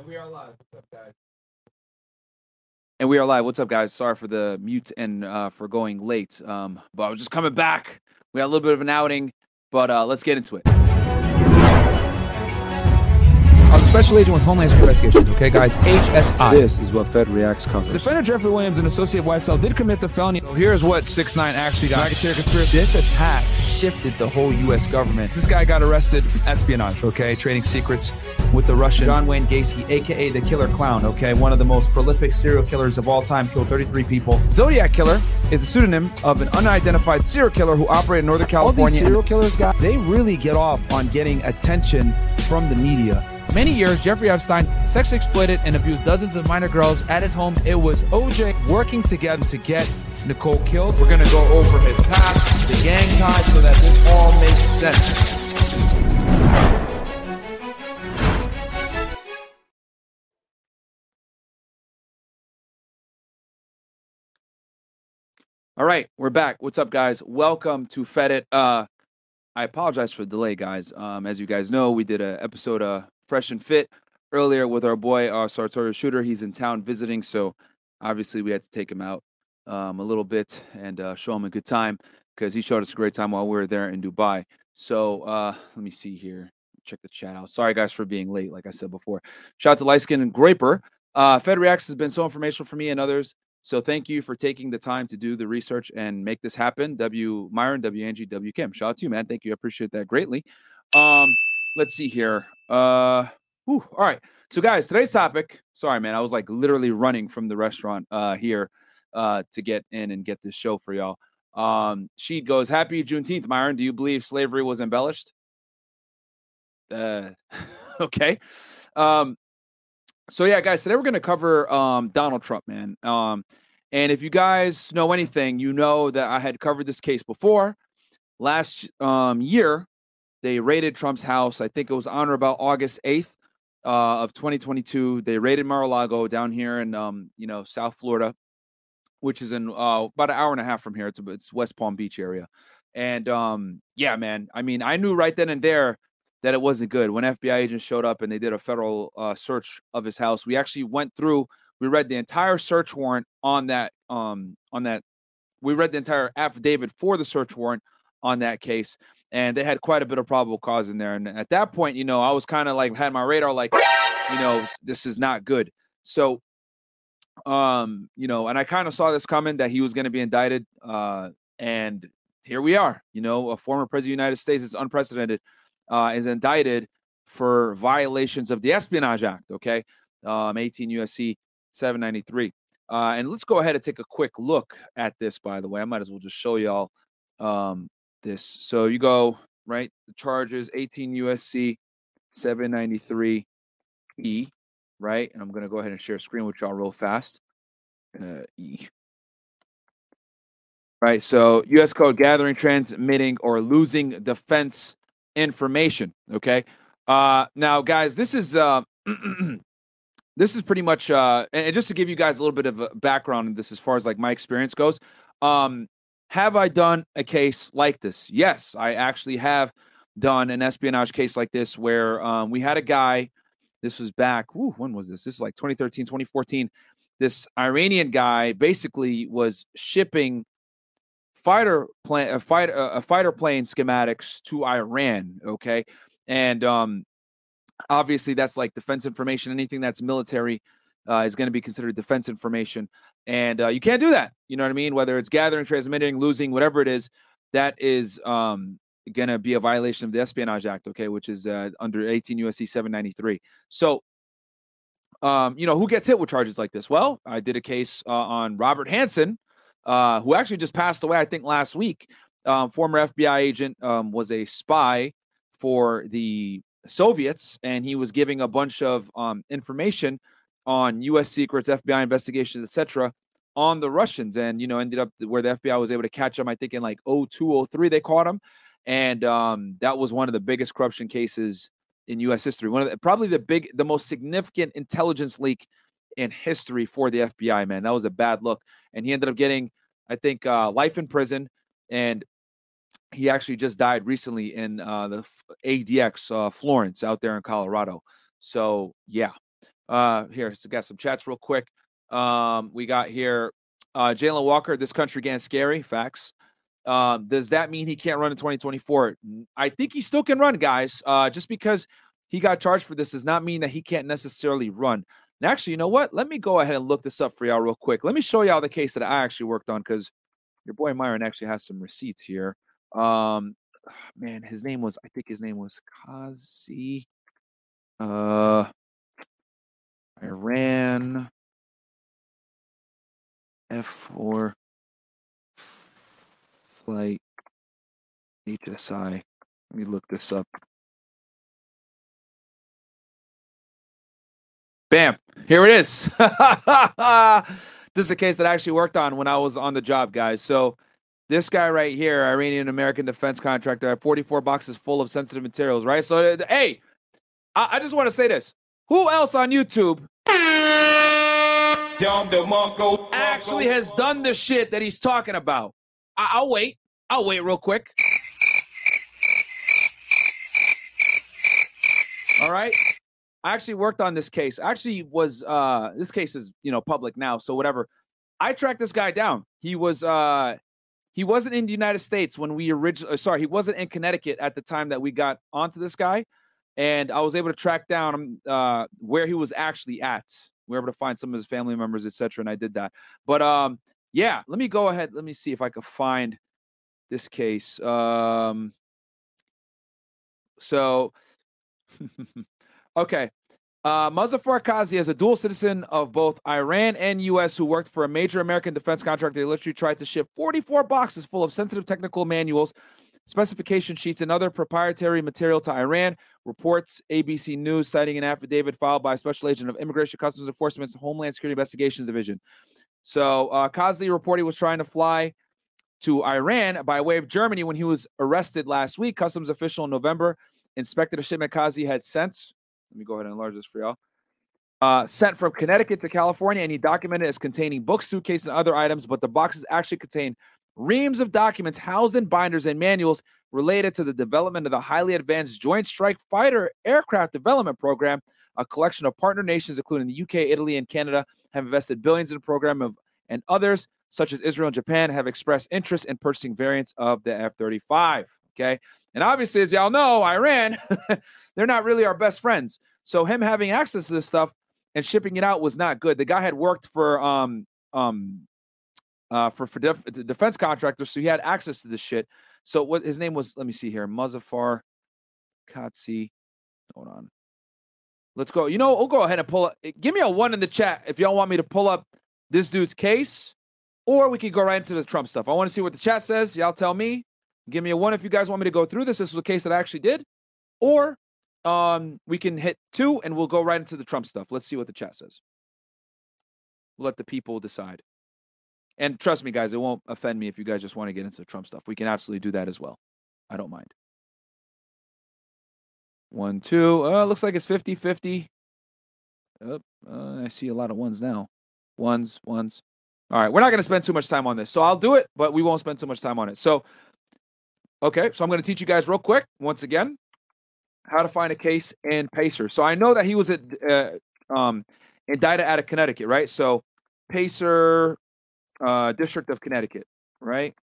And we are live. What's up, guys? And we are live. What's up, guys? Sorry for the mute and uh, for going late. Um, but I was just coming back. We had a little bit of an outing, but uh, let's get into it. I'm a special agent with Homeland Security Investigations, okay, guys? HSI. This is what Fed Reacts covers. Defender Jeffrey Williams and Associate YSL did commit the felony. So here's what 6 9 actually got. Racketeer conspiracy. This attack shifted the whole U.S. government. This guy got arrested espionage, okay? Trading secrets with the Russian John Wayne Gacy, aka the Killer Clown, okay? One of the most prolific serial killers of all time, killed 33 people. Zodiac Killer is a pseudonym of an unidentified serial killer who operated in Northern California. All these serial killers, guys, they really get off on getting attention from the media. Many years, Jeffrey Epstein sexually exploited and abused dozens of minor girls at his home. It was OJ working together to get Nicole killed. We're going to go over his past, the gang ties, so that this all makes sense. All right, we're back. What's up, guys? Welcome to Fedit. Uh, I apologize for the delay, guys. Um, as you guys know, we did an episode uh Fresh and Fit earlier with our boy uh, Sartorius Shooter. He's in town visiting, so obviously we had to take him out um, a little bit and uh, show him a good time because he showed us a great time while we were there in Dubai. So uh, let me see here. Check the chat out. Sorry, guys, for being late. Like I said before, shout out to Lightskin and Graper. Uh, Fed Reacts has been so informational for me and others. So thank you for taking the time to do the research and make this happen. W Myron, W Angie, W Kim. Shout out to you, man. Thank you. I appreciate that greatly. Um, let's see here. Uh, whew, all right. So, guys, today's topic. Sorry, man. I was like literally running from the restaurant uh here uh to get in and get this show for y'all. Um, she goes, Happy Juneteenth, Myron. Do you believe slavery was embellished? Uh, okay. Um, so yeah, guys, today we're gonna cover um Donald Trump, man. Um, and if you guys know anything, you know that I had covered this case before. Last um year, they raided Trump's house. I think it was on or about August 8th uh, of 2022. They raided Mar-a-Lago down here in um, you know, South Florida, which is in uh, about an hour and a half from here. It's it's West Palm Beach area. And um, yeah, man. I mean, I knew right then and there that it wasn't good. When FBI agents showed up and they did a federal uh, search of his house, we actually went through. We read the entire search warrant on that. Um, on that, we read the entire affidavit for the search warrant on that case, and they had quite a bit of probable cause in there. And at that point, you know, I was kind of like had my radar like, you know, this is not good. So, um, you know, and I kind of saw this coming that he was going to be indicted. Uh, and here we are. You know, a former president of the United States is unprecedented uh, is indicted for violations of the Espionage Act. Okay, um, 18 USC 793. Uh, and let's go ahead and take a quick look at this. By the way, I might as well just show y'all um, this. So you go right. The charges 18 USC 793 E. Right, and I'm gonna go ahead and share a screen with y'all real fast. Uh, e. Right, so U.S. code gathering, transmitting, or losing defense information. Okay. Uh, now, guys, this is uh, this is pretty much uh, and just to give you guys a little bit of a background in this, as far as like my experience goes. Um, have I done a case like this? Yes, I actually have done an espionage case like this where um, we had a guy. This was back. Whew, when was this? This is like 2013, 2014. This Iranian guy basically was shipping fighter plane, a fighter, a fighter plane schematics to Iran. Okay, and um, obviously that's like defense information. Anything that's military uh, is going to be considered defense information, and uh, you can't do that. You know what I mean? Whether it's gathering, transmitting, losing, whatever it is, that is um, going to be a violation of the Espionage Act. Okay, which is uh, under 18 USC 793. So. Um, you know who gets hit with charges like this? Well, I did a case uh, on Robert Hanssen, uh, who actually just passed away, I think, last week. Um, former FBI agent um, was a spy for the Soviets, and he was giving a bunch of um, information on U.S. secrets, FBI investigations, etc., on the Russians, and you know, ended up where the FBI was able to catch him. I think in like 02, 03, they caught him, and um, that was one of the biggest corruption cases in U.S. history. One of the, probably the big, the most significant intelligence leak in history for the FBI. Man, that was a bad look, and he ended up getting, I think, uh, life in prison, and he actually just died recently in uh, the ADX uh, Florence out there in Colorado. So yeah, Uh, here, so got some chats real quick. Um, we got here uh, Jalen Walker. This country getting scary. Facts. Um, does that mean he can't run in 2024? I think he still can run, guys. Uh, just because he got charged for this does not mean that he can't necessarily run. And actually, you know what? Let me go ahead and look this up for y'all real quick. Let me show y'all the case that I actually worked on because your boy Myron actually has some receipts here. Um, man, his name was I think his name was Kazi. Uh, Iran F4 flight HSI. Let me look this up. Bam, here it is. this is a case that I actually worked on when I was on the job, guys. So this guy right here, Iranian American defense contractor, had 44 boxes full of sensitive materials, right? So, hey, I, I just want to say this. Who else on YouTube actually has done the shit that he's talking about? I- I'll wait. I'll wait real quick. All right. I actually worked on this case. I Actually, was uh this case is you know public now, so whatever. I tracked this guy down. He was uh he wasn't in the United States when we originally uh, sorry, he wasn't in Connecticut at the time that we got onto this guy. And I was able to track down uh where he was actually at. We were able to find some of his family members, etc. And I did that. But um yeah, let me go ahead. Let me see if I could find this case. Um so Okay. Uh, Muzaffar Kazi is a dual citizen of both Iran and U.S. who worked for a major American defense contractor. They literally tried to ship 44 boxes full of sensitive technical manuals, specification sheets, and other proprietary material to Iran. Reports ABC News citing an affidavit filed by a special agent of Immigration Customs Enforcement's Homeland Security Investigations Division. So uh, Kazi reported he was trying to fly to Iran by way of Germany when he was arrested last week. Customs official in November inspected a shipment Kazi had sent let me go ahead and enlarge this for y'all. Uh, sent from Connecticut to California, and he documented as containing books, suitcases, and other items. But the boxes actually contain reams of documents housed in binders and manuals related to the development of the highly advanced Joint Strike Fighter Aircraft Development Program. A collection of partner nations, including the UK, Italy, and Canada, have invested billions in the program, of, and others, such as Israel and Japan, have expressed interest in purchasing variants of the F 35. Okay. And obviously, as y'all know, Iran, they're not really our best friends. So him having access to this stuff and shipping it out was not good. The guy had worked for um um uh for for def- defense contractors, so he had access to this shit. So what his name was? Let me see here, Muzaffar Katsi. Hold on. Let's go. You know, we'll go ahead and pull up. Eh, give me a one in the chat if y'all want me to pull up this dude's case, or we could go right into the Trump stuff. I want to see what the chat says. Y'all tell me. Give me a one if you guys want me to go through this. This was a case that I actually did. Or um, we can hit two and we'll go right into the Trump stuff. Let's see what the chat says. We'll let the people decide. And trust me, guys, it won't offend me if you guys just want to get into the Trump stuff. We can absolutely do that as well. I don't mind. One, two. Uh, looks like it's 50 50. Oh, uh, I see a lot of ones now. Ones, ones. All right. We're not going to spend too much time on this. So I'll do it, but we won't spend too much time on it. So Okay, so I'm going to teach you guys real quick once again how to find a case in Pacer. So I know that he was at, uh, um, indicted out of Connecticut, right? So Pacer, uh, District of Connecticut, right?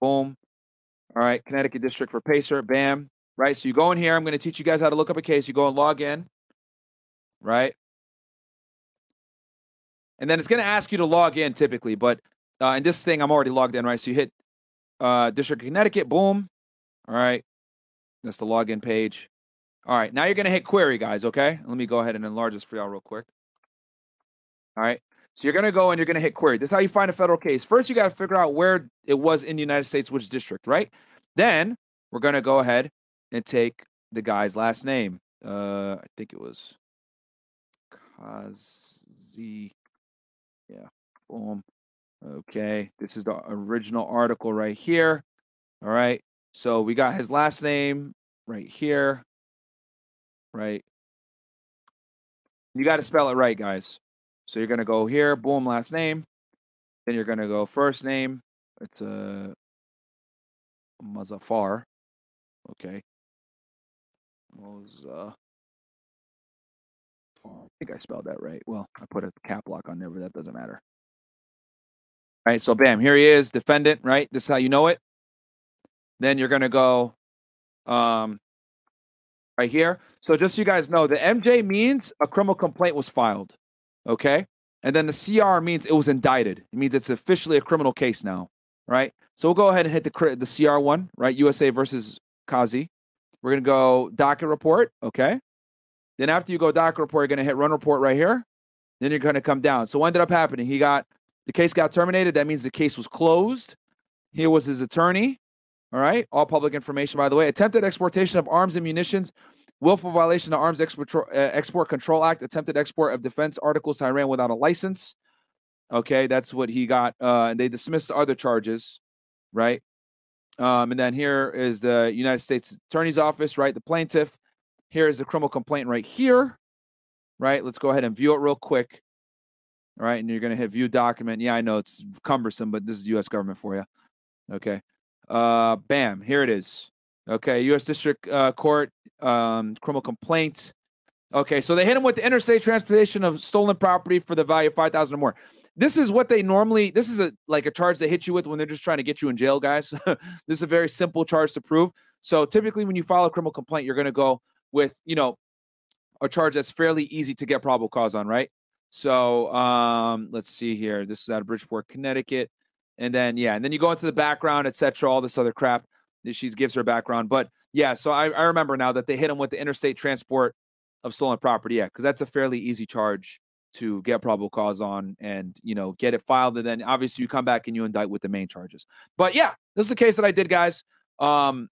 Boom. All right, Connecticut District for Pacer. Bam. Right. So you go in here. I'm going to teach you guys how to look up a case. You go and log in. Right. And then it's going to ask you to log in typically, but uh, in this thing, I'm already logged in, right? So you hit uh, District of Connecticut. Boom. All right. That's the login page. All right. Now you're going to hit query, guys. Okay. Let me go ahead and enlarge this for y'all real quick. All right. So you're going to go and you're going to hit query. This is how you find a federal case. First, you got to figure out where it was in the United States, which district, right? Then we're going to go ahead and take the guy's last name. Uh, I think it was Kazi. Yeah. Boom. Okay, this is the original article right here. All right, so we got his last name right here. Right. You got to spell it right, guys. So you're going to go here, boom, last name. Then you're going to go first name. It's a uh, Muzaffar. Okay. Muz, I think I spelled that right. Well, I put a cap lock on there, but that doesn't matter. All right, so bam, here he is, defendant, right? This is how you know it. Then you're gonna go um right here. So just so you guys know, the MJ means a criminal complaint was filed. Okay. And then the CR means it was indicted. It means it's officially a criminal case now. Right. So we'll go ahead and hit the the CR one, right? USA versus Kazi. We're gonna go docket report. Okay. Then after you go docket report, you're gonna hit run report right here. Then you're gonna come down. So what ended up happening? He got the case got terminated. That means the case was closed. Here was his attorney. All right. All public information, by the way. Attempted exportation of arms and munitions, willful violation of Arms Export, uh, Export Control Act, attempted export of defense articles to Iran without a license. Okay. That's what he got. Uh, and they dismissed the other charges. Right. Um, and then here is the United States Attorney's Office, right? The plaintiff. Here is the criminal complaint right here. Right. Let's go ahead and view it real quick. All right. And you're going to hit view document. Yeah, I know it's cumbersome, but this is U.S. government for you. Okay. Uh, bam, here it is. Okay, U.S. District uh, Court um, criminal complaint. Okay, so they hit him with the interstate transportation of stolen property for the value of five thousand or more. This is what they normally. This is a like a charge they hit you with when they're just trying to get you in jail, guys. this is a very simple charge to prove. So typically, when you file a criminal complaint, you're going to go with you know a charge that's fairly easy to get probable cause on, right? So um, let's see here. This is out of Bridgeport, Connecticut and then yeah, and then you go into the background, etc. All this other crap that she gives her background. But yeah, so I, I remember now that they hit him with the interstate transport of stolen property. Yeah, because that's a fairly easy charge to get probable cause on and you know get it filed and then obviously you come back and you indict with the main charges but yeah this is a case that i did guys um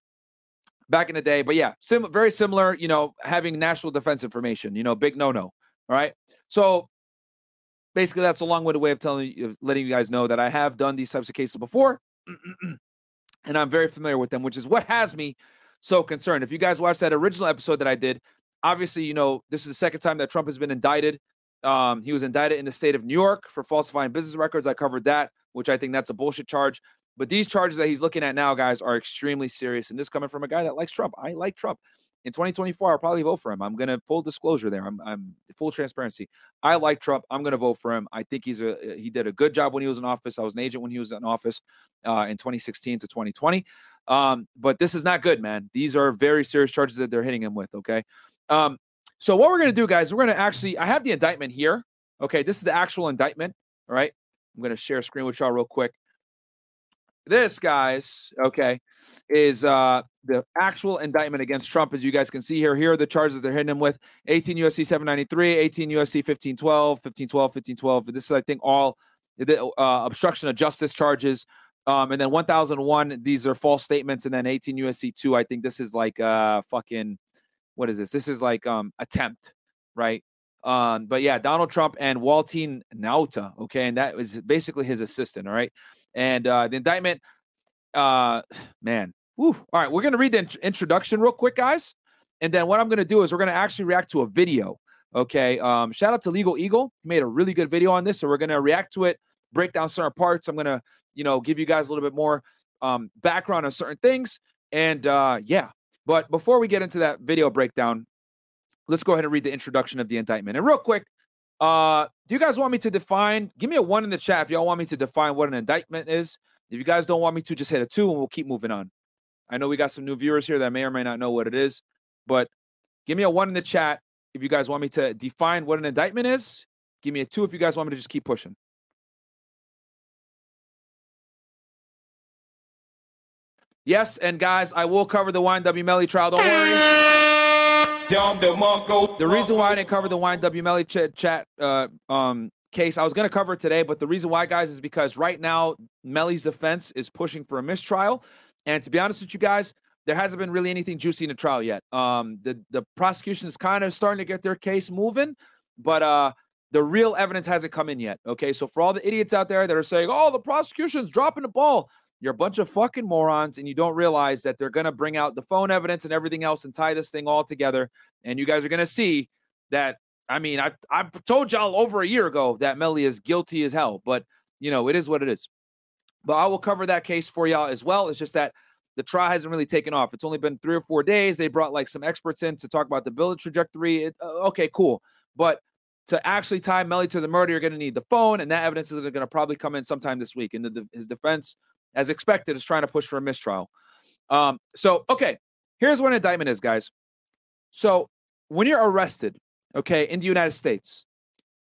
back in the day but yeah sim- very similar you know having national defense information you know big no no all right so basically that's a long-winded way of telling you, letting you guys know that I have done these types of cases before, and I'm very familiar with them, which is what has me so concerned. If you guys watched that original episode that I did, obviously you know this is the second time that Trump has been indicted. Um, he was indicted in the state of New York for falsifying business records. I covered that, which I think that's a bullshit charge. But these charges that he's looking at now, guys, are extremely serious. And this coming from a guy that likes Trump. I like Trump in 2024, I'll probably vote for him. I'm gonna full disclosure there. I'm, I'm full transparency. I like Trump. I'm gonna vote for him. I think he's a he did a good job when he was in office. I was an agent when he was in office uh, in 2016 to 2020. Um, but this is not good, man. These are very serious charges that they're hitting him with. Okay. Um, so what we're gonna do, guys, we're gonna actually I have the indictment here. Okay, this is the actual indictment. All right. I'm gonna share a screen with y'all real quick. This, guys, okay, is uh the actual indictment against Trump, as you guys can see here. Here are the charges they're hitting him with 18 USC 793, 18 USC 1512, 1512, 1512. This is, I think, all the uh, obstruction of justice charges. Um, and then 1001, these are false statements. And then 18 USC 2, I think this is like uh fucking, what is this? This is like um attempt, right? Um, but yeah, Donald Trump and Waltine Nauta, okay, and that was basically his assistant, all right. And uh, the indictment, uh, man, whew. all right, we're going to read the int- introduction real quick, guys. And then what I'm going to do is we're going to actually react to a video. Okay. Um, shout out to Legal Eagle. He made a really good video on this. So we're going to react to it, break down certain parts. I'm going to, you know, give you guys a little bit more um, background on certain things. And uh, yeah. But before we get into that video breakdown, let's go ahead and read the introduction of the indictment. And real quick, uh, do you guys want me to define? Give me a one in the chat if y'all want me to define what an indictment is. If you guys don't want me to, just hit a two and we'll keep moving on. I know we got some new viewers here that may or may not know what it is, but give me a one in the chat if you guys want me to define what an indictment is. Give me a two if you guys want me to just keep pushing. Yes, and guys, I will cover the YNW Melly trial. Don't worry. The reason why I didn't cover the YNW Melly chat, chat uh, um, case, I was going to cover it today, but the reason why, guys, is because right now Melly's defense is pushing for a mistrial, and to be honest with you guys, there hasn't been really anything juicy in the trial yet. Um, the the prosecution is kind of starting to get their case moving, but uh, the real evidence hasn't come in yet. Okay, so for all the idiots out there that are saying, "Oh, the prosecution's dropping the ball," You're a bunch of fucking morons, and you don't realize that they're going to bring out the phone evidence and everything else and tie this thing all together. And you guys are going to see that. I mean, I I told y'all over a year ago that Melly is guilty as hell, but you know it is what it is. But I will cover that case for y'all as well. It's just that the trial hasn't really taken off. It's only been three or four days. They brought like some experts in to talk about the build trajectory. It, uh, okay, cool. But to actually tie Melly to the murder, you're going to need the phone, and that evidence is going to probably come in sometime this week. And the, his defense, as expected, is trying to push for a mistrial. Um, so, okay, here's what an indictment is, guys. So, when you're arrested, okay, in the United States,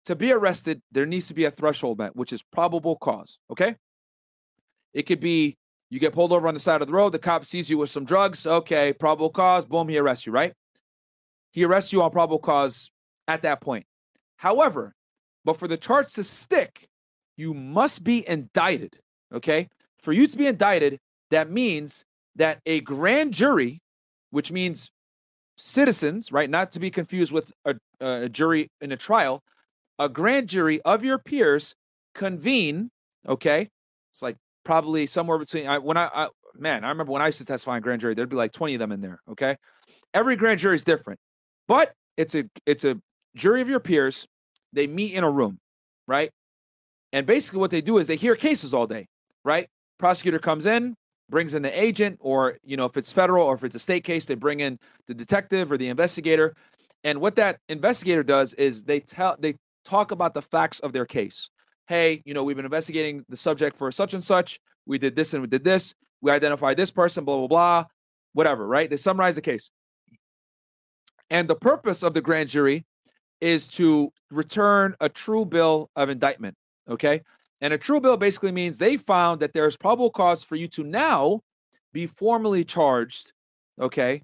to be arrested, there needs to be a threshold met, which is probable cause. Okay. It could be you get pulled over on the side of the road, the cop sees you with some drugs. Okay, probable cause, boom, he arrests you, right? He arrests you on probable cause at that point. However, but for the charge to stick, you must be indicted. Okay. For you to be indicted, that means that a grand jury, which means citizens, right? Not to be confused with a, a jury in a trial, a grand jury of your peers convene. Okay, it's like probably somewhere between. I, when I, I man, I remember when I used to testify in grand jury, there'd be like twenty of them in there. Okay, every grand jury is different, but it's a it's a jury of your peers. They meet in a room, right? And basically, what they do is they hear cases all day, right? Prosecutor comes in, brings in the agent, or you know, if it's federal or if it's a state case, they bring in the detective or the investigator. And what that investigator does is they tell they talk about the facts of their case. Hey, you know, we've been investigating the subject for such and such. We did this and we did this. We identified this person, blah, blah, blah, whatever, right? They summarize the case. And the purpose of the grand jury is to return a true bill of indictment. Okay. And a true bill basically means they found that there's probable cause for you to now be formally charged, okay,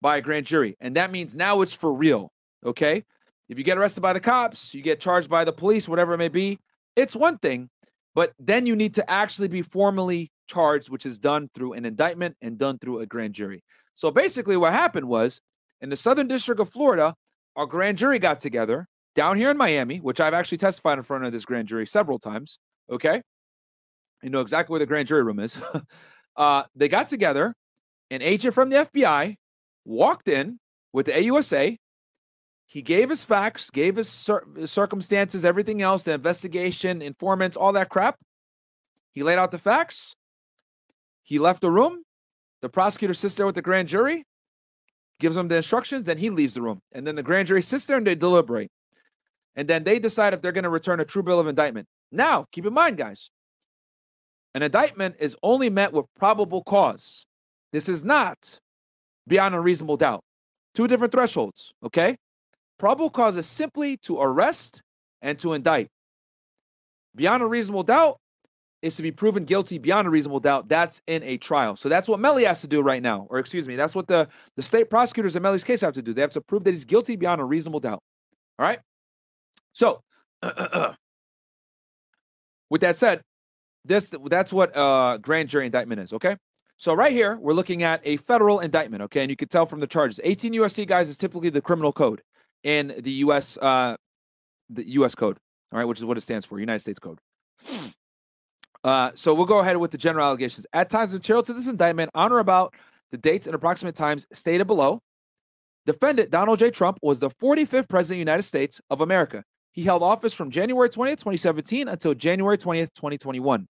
by a grand jury. And that means now it's for real. Okay. If you get arrested by the cops, you get charged by the police, whatever it may be, it's one thing. But then you need to actually be formally charged, which is done through an indictment and done through a grand jury. So basically, what happened was in the Southern District of Florida, our grand jury got together down here in Miami, which I've actually testified in front of this grand jury several times. Okay. You know exactly where the grand jury room is. uh, they got together. An agent from the FBI walked in with the AUSA, he gave his facts, gave his cir- circumstances, everything else, the investigation, informants, all that crap. He laid out the facts. He left the room. The prosecutor sits there with the grand jury, gives them the instructions, then he leaves the room. And then the grand jury sits there and they deliberate. And then they decide if they're going to return a true bill of indictment. Now, keep in mind, guys, an indictment is only met with probable cause. This is not beyond a reasonable doubt. Two different thresholds, okay? Probable cause is simply to arrest and to indict. Beyond a reasonable doubt is to be proven guilty beyond a reasonable doubt. That's in a trial. So that's what Melly has to do right now. Or excuse me, that's what the, the state prosecutors in Melly's case have to do. They have to prove that he's guilty beyond a reasonable doubt. All right. So with that said, this that's what uh grand jury indictment is, okay? So right here, we're looking at a federal indictment, okay? And you can tell from the charges. 18 USC guys is typically the criminal code in the U.S. Uh, the U.S. code, all right, which is what it stands for, United States Code. Uh, so we'll go ahead with the general allegations. At times, material to this indictment on or about the dates and approximate times stated below. Defendant Donald J. Trump was the 45th president of the United States of America. He held office from January 20th, 2017 until January 20th, 2021.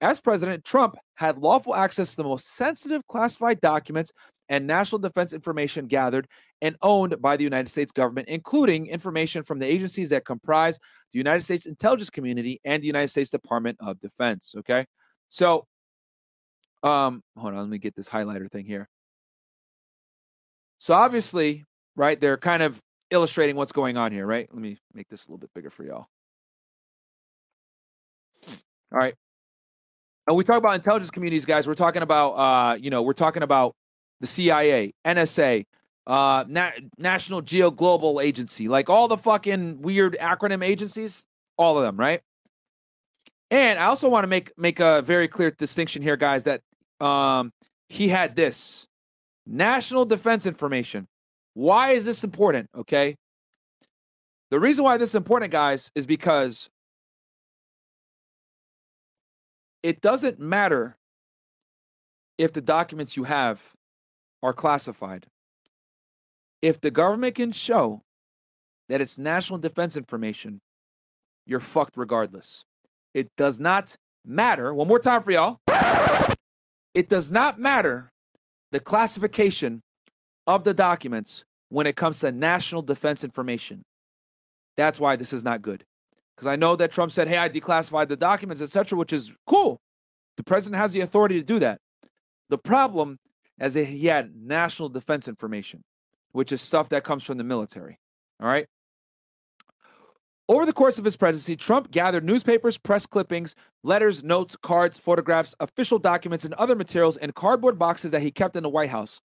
As president, Trump had lawful access to the most sensitive classified documents and national defense information gathered and owned by the United States government, including information from the agencies that comprise the United States intelligence community and the United States Department of Defense. Okay. So, um, hold on, let me get this highlighter thing here. So, obviously, right, they're kind of illustrating what's going on here, right? Let me make this a little bit bigger for y'all. All right. And we talk about intelligence communities, guys. We're talking about, uh, you know, we're talking about the CIA, NSA, uh, Na- National Geo Global Agency, like all the fucking weird acronym agencies, all of them, right? And I also want to make make a very clear distinction here, guys, that um, he had this national defense information. Why is this important? Okay. The reason why this is important, guys, is because it doesn't matter if the documents you have are classified. If the government can show that it's national defense information, you're fucked regardless. It does not matter. One more time for y'all. It does not matter the classification of the documents when it comes to national defense information. That's why this is not good. Because I know that Trump said, hey, I declassified the documents, etc., which is cool. The president has the authority to do that. The problem is that he had national defense information, which is stuff that comes from the military. All right. Over the course of his presidency, Trump gathered newspapers, press clippings, letters, notes, cards, photographs, official documents, and other materials in cardboard boxes that he kept in the White House.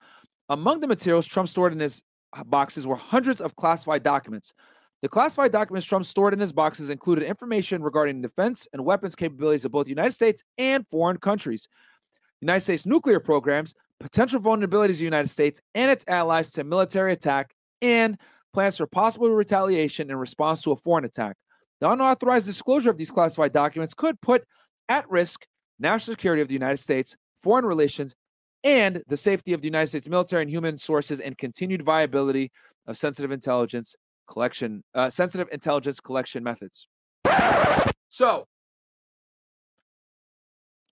Among the materials Trump stored in his uh, boxes were hundreds of classified documents. The classified documents Trump stored in his boxes included information regarding defense and weapons capabilities of both the United States and foreign countries, United States nuclear programs, potential vulnerabilities of the United States and its allies to military attack, and plans for possible retaliation in response to a foreign attack. The unauthorized disclosure of these classified documents could put at risk national security of the United States, foreign relations, and the safety of the United States military and human sources and continued viability of sensitive intelligence collection, uh, sensitive intelligence collection methods. So,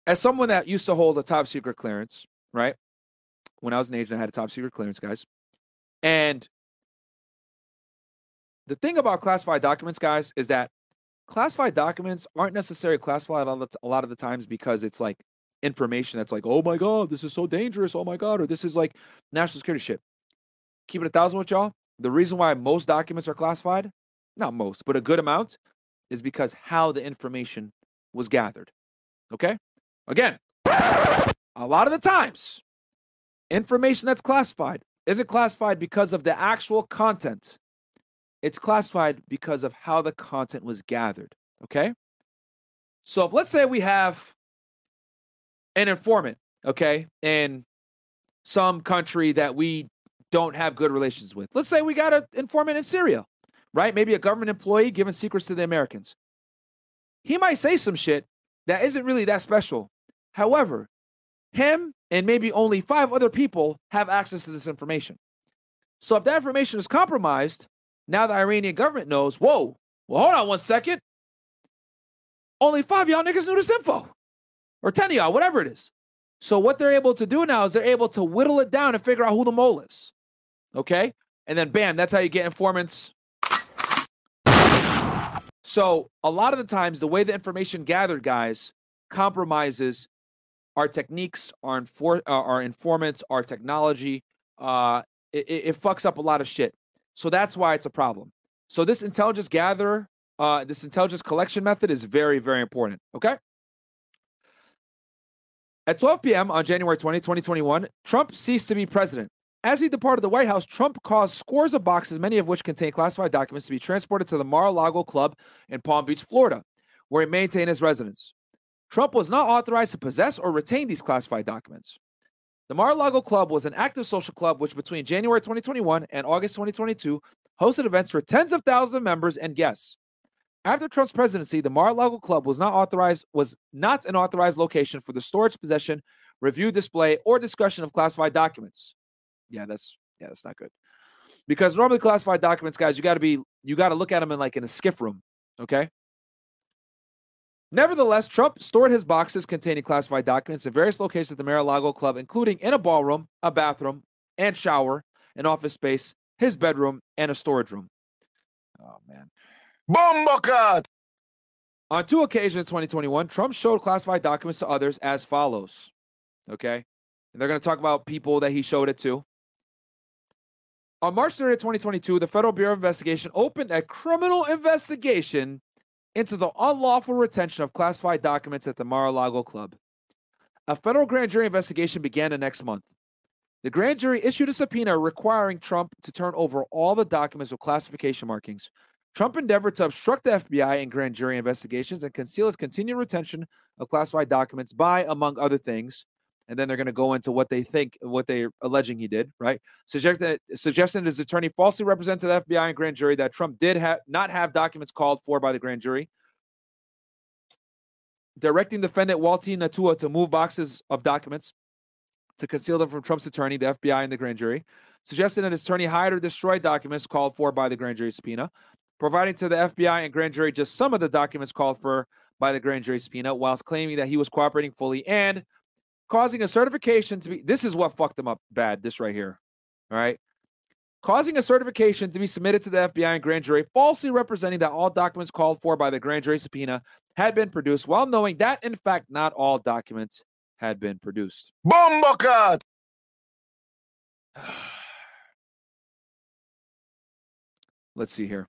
as someone that used to hold a top secret clearance, right? When I was an agent, I had a top secret clearance, guys. And the thing about classified documents, guys, is that classified documents aren't necessarily classified a lot of the times because it's like information that's like, oh my God, this is so dangerous. Oh my God. Or this is like national security shit. Keep it a thousand with y'all. The reason why most documents are classified, not most, but a good amount, is because how the information was gathered. Okay? Again, a lot of the times, information that's classified isn't classified because of the actual content it's classified because of how the content was gathered. Okay. So if let's say we have an informant, okay, in some country that we don't have good relations with. Let's say we got an informant in Syria, right? Maybe a government employee giving secrets to the Americans. He might say some shit that isn't really that special. However, him and maybe only five other people have access to this information. So if that information is compromised, now the Iranian government knows, whoa, well, hold on one second. Only five y'all niggas knew this info, or 10 of y'all, whatever it is. So what they're able to do now is they're able to whittle it down and figure out who the mole is. Okay? And then bam, that's how you get informants. So a lot of the times, the way the information gathered, guys, compromises our techniques, our, infor- uh, our informants, our technology. Uh, it, it fucks up a lot of shit. So that's why it's a problem. So this intelligence gatherer, uh, this intelligence collection method is very, very important. Okay. At 12 p.m. on January 20, 2021, Trump ceased to be president. As he departed the White House, Trump caused scores of boxes, many of which contain classified documents, to be transported to the Mar-a-Lago Club in Palm Beach, Florida, where he maintained his residence. Trump was not authorized to possess or retain these classified documents. The Mar-a-Lago Club was an active social club which between January 2021 and August 2022 hosted events for tens of thousands of members and guests. After Trump's presidency, the Mar-a-Lago Club was not authorized was not an authorized location for the storage, possession, review, display, or discussion of classified documents. Yeah, that's yeah, that's not good. Because normally classified documents, guys, you got to be you got to look at them in like in a SCIF room, okay? Nevertheless, Trump stored his boxes containing classified documents in various locations at the Mar-a-Lago Club, including in a ballroom, a bathroom, and shower, an office space, his bedroom, and a storage room. Oh, man. Bombocat! On two occasions in 2021, Trump showed classified documents to others as follows. Okay? And they're going to talk about people that he showed it to. On March 30, 2022, the Federal Bureau of Investigation opened a criminal investigation into the unlawful retention of classified documents at the Mar-a-Lago Club. A federal grand jury investigation began the next month. The grand jury issued a subpoena requiring Trump to turn over all the documents with classification markings. Trump endeavored to obstruct the FBI and grand jury investigations and conceal his continued retention of classified documents by, among other things, and then they're going to go into what they think, what they're alleging he did, right? Suggesting, suggesting his attorney falsely represented the FBI and grand jury that Trump did have not have documents called for by the grand jury. Directing defendant Walti Nauta to move boxes of documents to conceal them from Trump's attorney, the FBI, and the grand jury. Suggesting that his attorney hide or destroy documents called for by the grand jury subpoena. Providing to the FBI and grand jury just some of the documents called for by the grand jury subpoena, whilst claiming that he was cooperating fully and causing a certification to be. This is what fucked him up bad. This right here. All right. causing a certification to be submitted to the FBI and grand jury, falsely representing that all documents called for by the grand jury subpoena had been produced, while knowing that, in fact, not all documents had been produced. Bombakat! Let's see here.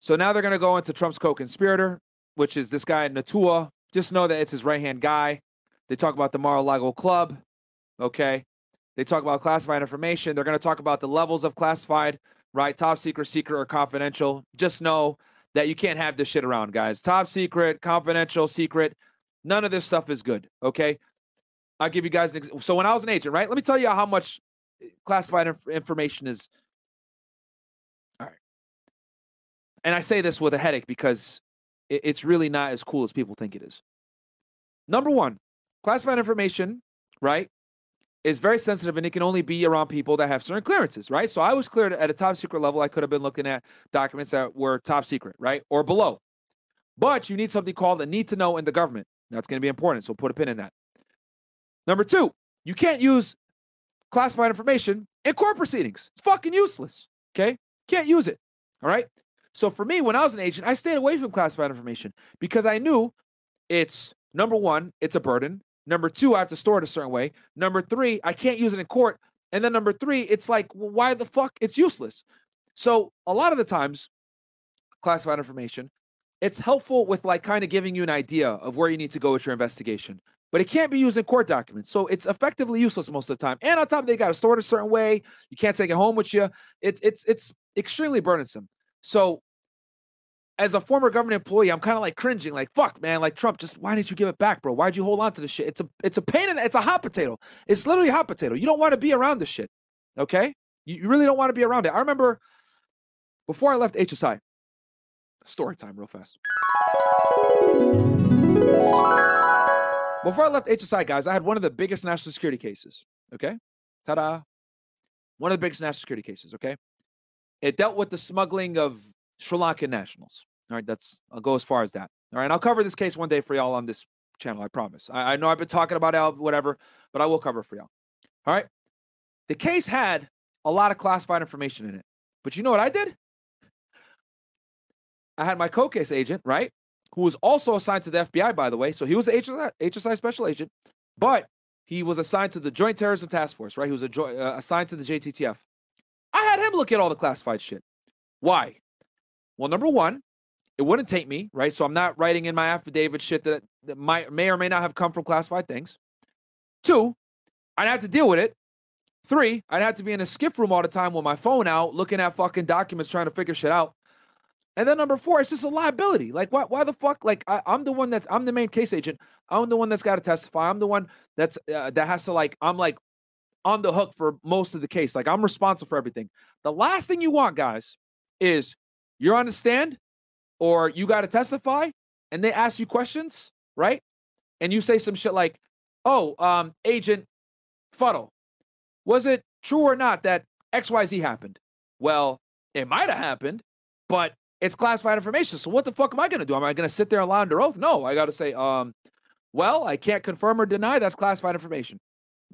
So now they're going to go into Trump's co-conspirator, which is this guy Nauta. Just know that it's his right-hand guy. They talk about the Mar-a-Lago Club. Okay. They talk about classified information. They're going to talk about the levels of classified, right? Top secret, secret, or confidential. Just know that you can't have this shit around, guys. Top secret, confidential, secret. None of this stuff is good. Okay. I'll give you guys an example. So when I was an agent, right? Let me tell you how much eh, classified inf- information is. And I say this with a headache because it, it's really not as cool as people think it is. Number one, classified information, right, is very sensitive and it can only be around people that have certain clearances, right? So I was cleared at a top secret level. I could have been looking at documents that were top secret, right, or below. But you need something called a need to know in the government. That's going to be important. So put a pin in that. Number two, you can't use classified information in court proceedings. It's fucking useless. Okay. Can't use it. All right. So for me, when I was an agent, I stayed away from classified information because I knew it's number one, it's a burden. Number two, I have to store it a certain way. Number three, I can't use it in court. And then number three, it's like, well, why the fuck? It's useless. So a lot of the times, classified information, it's helpful with like kind of giving you an idea of where you need to go with your investigation but it can't be used in court documents. So it's effectively useless most of the time. And on top of that, you got to store it a certain way. You can't take it home with you. It, it's it's extremely burdensome. So as a former government employee, I'm kind of like cringing, like fuck, man, like Trump, just why didn't you give it back, bro? Why'd you hold on to this shit? It's a it's a pain in the, it's a hot potato. It's literally hot potato. You don't want to be around this shit. Okay? You, you really don't want to be around it. I remember before I left HSI, story time real fast. Before I left HSI, guys, I had one of the biggest national security cases. Okay. Ta da. One of the biggest national security cases. Okay. It dealt with the smuggling of Sri Lankan nationals. All right. That's, I'll go as far as that. All right. I'll cover this case one day for y'all on this channel. I promise. I, I know I've been talking about it, whatever, but I will cover for y'all. All right. The case had a lot of classified information in it. But you know what I did? I had my co-case agent, right? who was also assigned to the FBI, by the way. So he was an HSI, HSI special agent, but he was assigned to the Joint Terrorism Task Force, right? He was jo- uh, assigned to the JTTF. Had him look at all the classified shit. Why? Well, number one, it wouldn't take me, right? So I'm not writing in my affidavit shit that, that might, may or may not have come from classified things. Two, I'd have to deal with it. Three, I'd have to be in a SCIF room all the time with my phone out, looking at fucking documents, trying to figure shit out. And then number four, it's just a liability. Like, why, why the fuck? Like, I, am the one that's, I'm the main case agent. I'm the one that's got to testify. I'm the one that's, uh, that has to, like, I'm like on the hook for most of the case. Like, I'm responsible for everything. The last thing you want, guys, is you're on the stand or you got to testify and they ask you questions, right? And you say some shit like, oh, um, Agent Fuddle, was it true or not that XYZ happened? Well, it might have happened, but it's classified information. So what the fuck am I going to do? Am I going to sit there and lie under oath? No, I got to say, um, well, I can't confirm or deny that's classified information.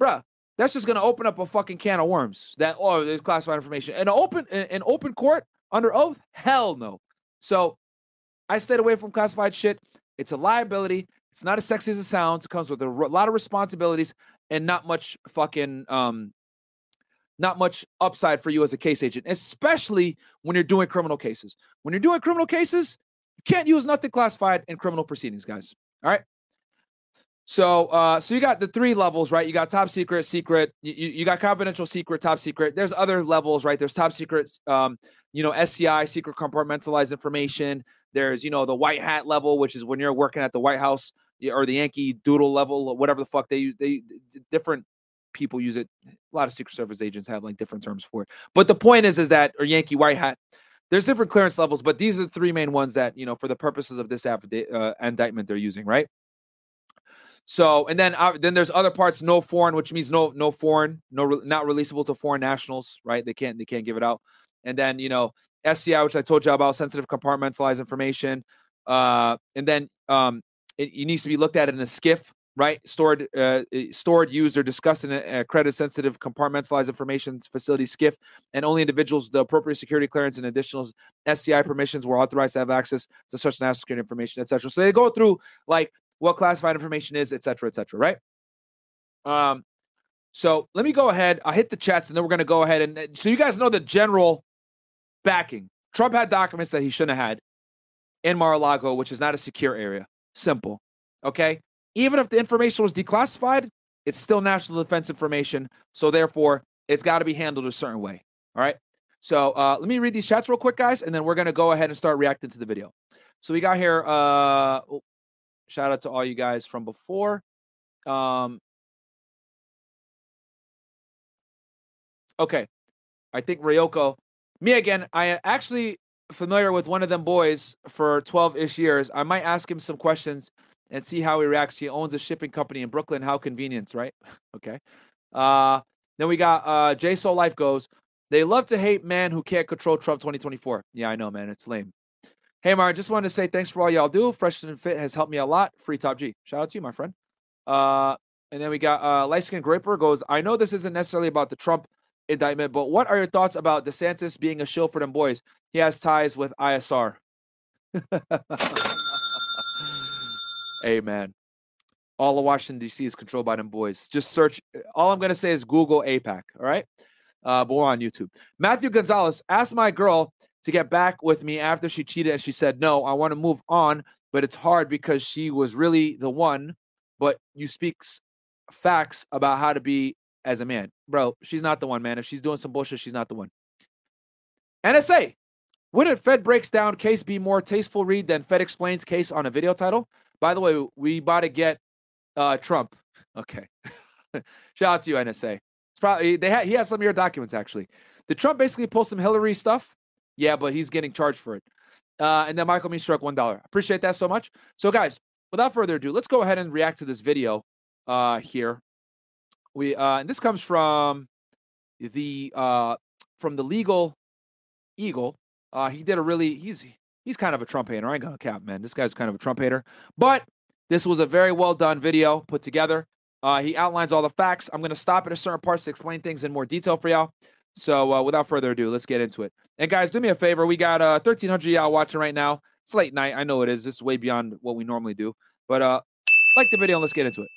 Bruh, that's just going to open up a fucking can of worms. That oh, there's classified information. In an open an open court under oath? Hell no. So I stayed away from classified shit. It's a liability. It's not as sexy as it sounds. It comes with a lot of responsibilities and not much fucking um not much upside for you as a case agent, especially when you're doing criminal cases. When you're doing criminal cases, you can't use nothing classified in criminal proceedings, guys. All right. So, uh, so you got the three levels, right? You got top secret, secret. You, you got confidential, secret, top secret. There's other levels, right? There's top secrets, um, you know, SCI, secret compartmentalized information. There's, you know, the white hat level, which is when you're working at the White House or the Yankee Doodle level, whatever the fuck they use. They different people use it. A lot of Secret Service agents have like different terms for it. But the point is, is that or Yankee White Hat. There's different clearance levels, but these are the three main ones that you know for the purposes of this affidavit uh, indictment they're using, right? So, and then uh, then there's other parts, no foreign, which means no no foreign, no re- not releasable to foreign nationals, right? They can't they can't give it out. And then you know SCI, which I told you about, sensitive compartmentalized information. Uh, and then um, it, it needs to be looked at in a SCIF, right? Stored, uh, stored, used, or discussed in a, a credit-sensitive, compartmentalized information facility SCIF, and only individuals the appropriate security clearance and additional SCI permissions were authorized to have access to such national security information, etc. So they go through like what classified information is, et cetera, et cetera, right? Um, so let me go ahead. I'll hit the chats, and then we're going to go ahead and so you guys know the general backing. Trump had documents that he shouldn't have had in Mar-a-Lago, which is not a secure area. Simple. Okay. Even if the information was declassified, it's still national defense information. So therefore, it's got to be handled a certain way. All right. So uh, let me read these chats real quick, guys, and then we're gonna go ahead and start reacting to the video. So we got here. Uh, shout out to all you guys from before. Um, okay, I think Ryoko. Me again. I actually familiar with one of them boys for 12 ish years. I might ask him some questions and see how he reacts. He owns a shipping company in Brooklyn. How convenient, right? okay. Uh, then we got uh, J Soul Life goes. They love to hate man who can't control Trump 2024. Yeah, I know, man. It's lame. Hey, Martin, just wanted to say thanks for all y'all do. Fresh and Fit has helped me a lot. Free Top G. Shout out to you, my friend. Uh, and then we got uh, Light Skin Graper goes, I know this isn't necessarily about the Trump indictment, but what are your thoughts about DeSantis being a shill for them boys? He has ties with ISR. Amen. All of Washington, D.C. is controlled by them boys. Just search. All I'm going to say is Google AIPAC. All right. Uh, but we're on YouTube. Matthew Gonzalez asked my girl to get back with me after she cheated, and she said, No, I want to move on, but it's hard because she was really the one. But you speak facts about how to be as a man. Bro, she's not the one, man. If she's doing some bullshit, she's not the one. NSA, wouldn't Fed breaks down case be more tasteful read than Fed explains case on a video title? By the way, we about to get uh, Trump. Okay. Shout out to you, NSA. It's probably they had he had some of your documents actually. Did Trump basically pull some Hillary stuff? Yeah, but he's getting charged for it. Uh, and then Michael me struck one dollar. Appreciate that so much. So, guys, without further ado, let's go ahead and react to this video uh, here. We uh, and this comes from the uh, from the legal eagle. Uh, he did a really he's he's kind of a Trump hater. I ain't gonna cap, man. This guy's kind of a Trump hater, but this was a very well done video put together. Uh, he outlines all the facts. I'm to stop at a certain parts to explain things in more detail for y'all. So uh, without further ado, let's get into it. And guys, do me a favor. We got uh, 1,300 y'all watching right now. It's late night. I know it is. This is way beyond what we normally do. But uh, like the video and let's get into it.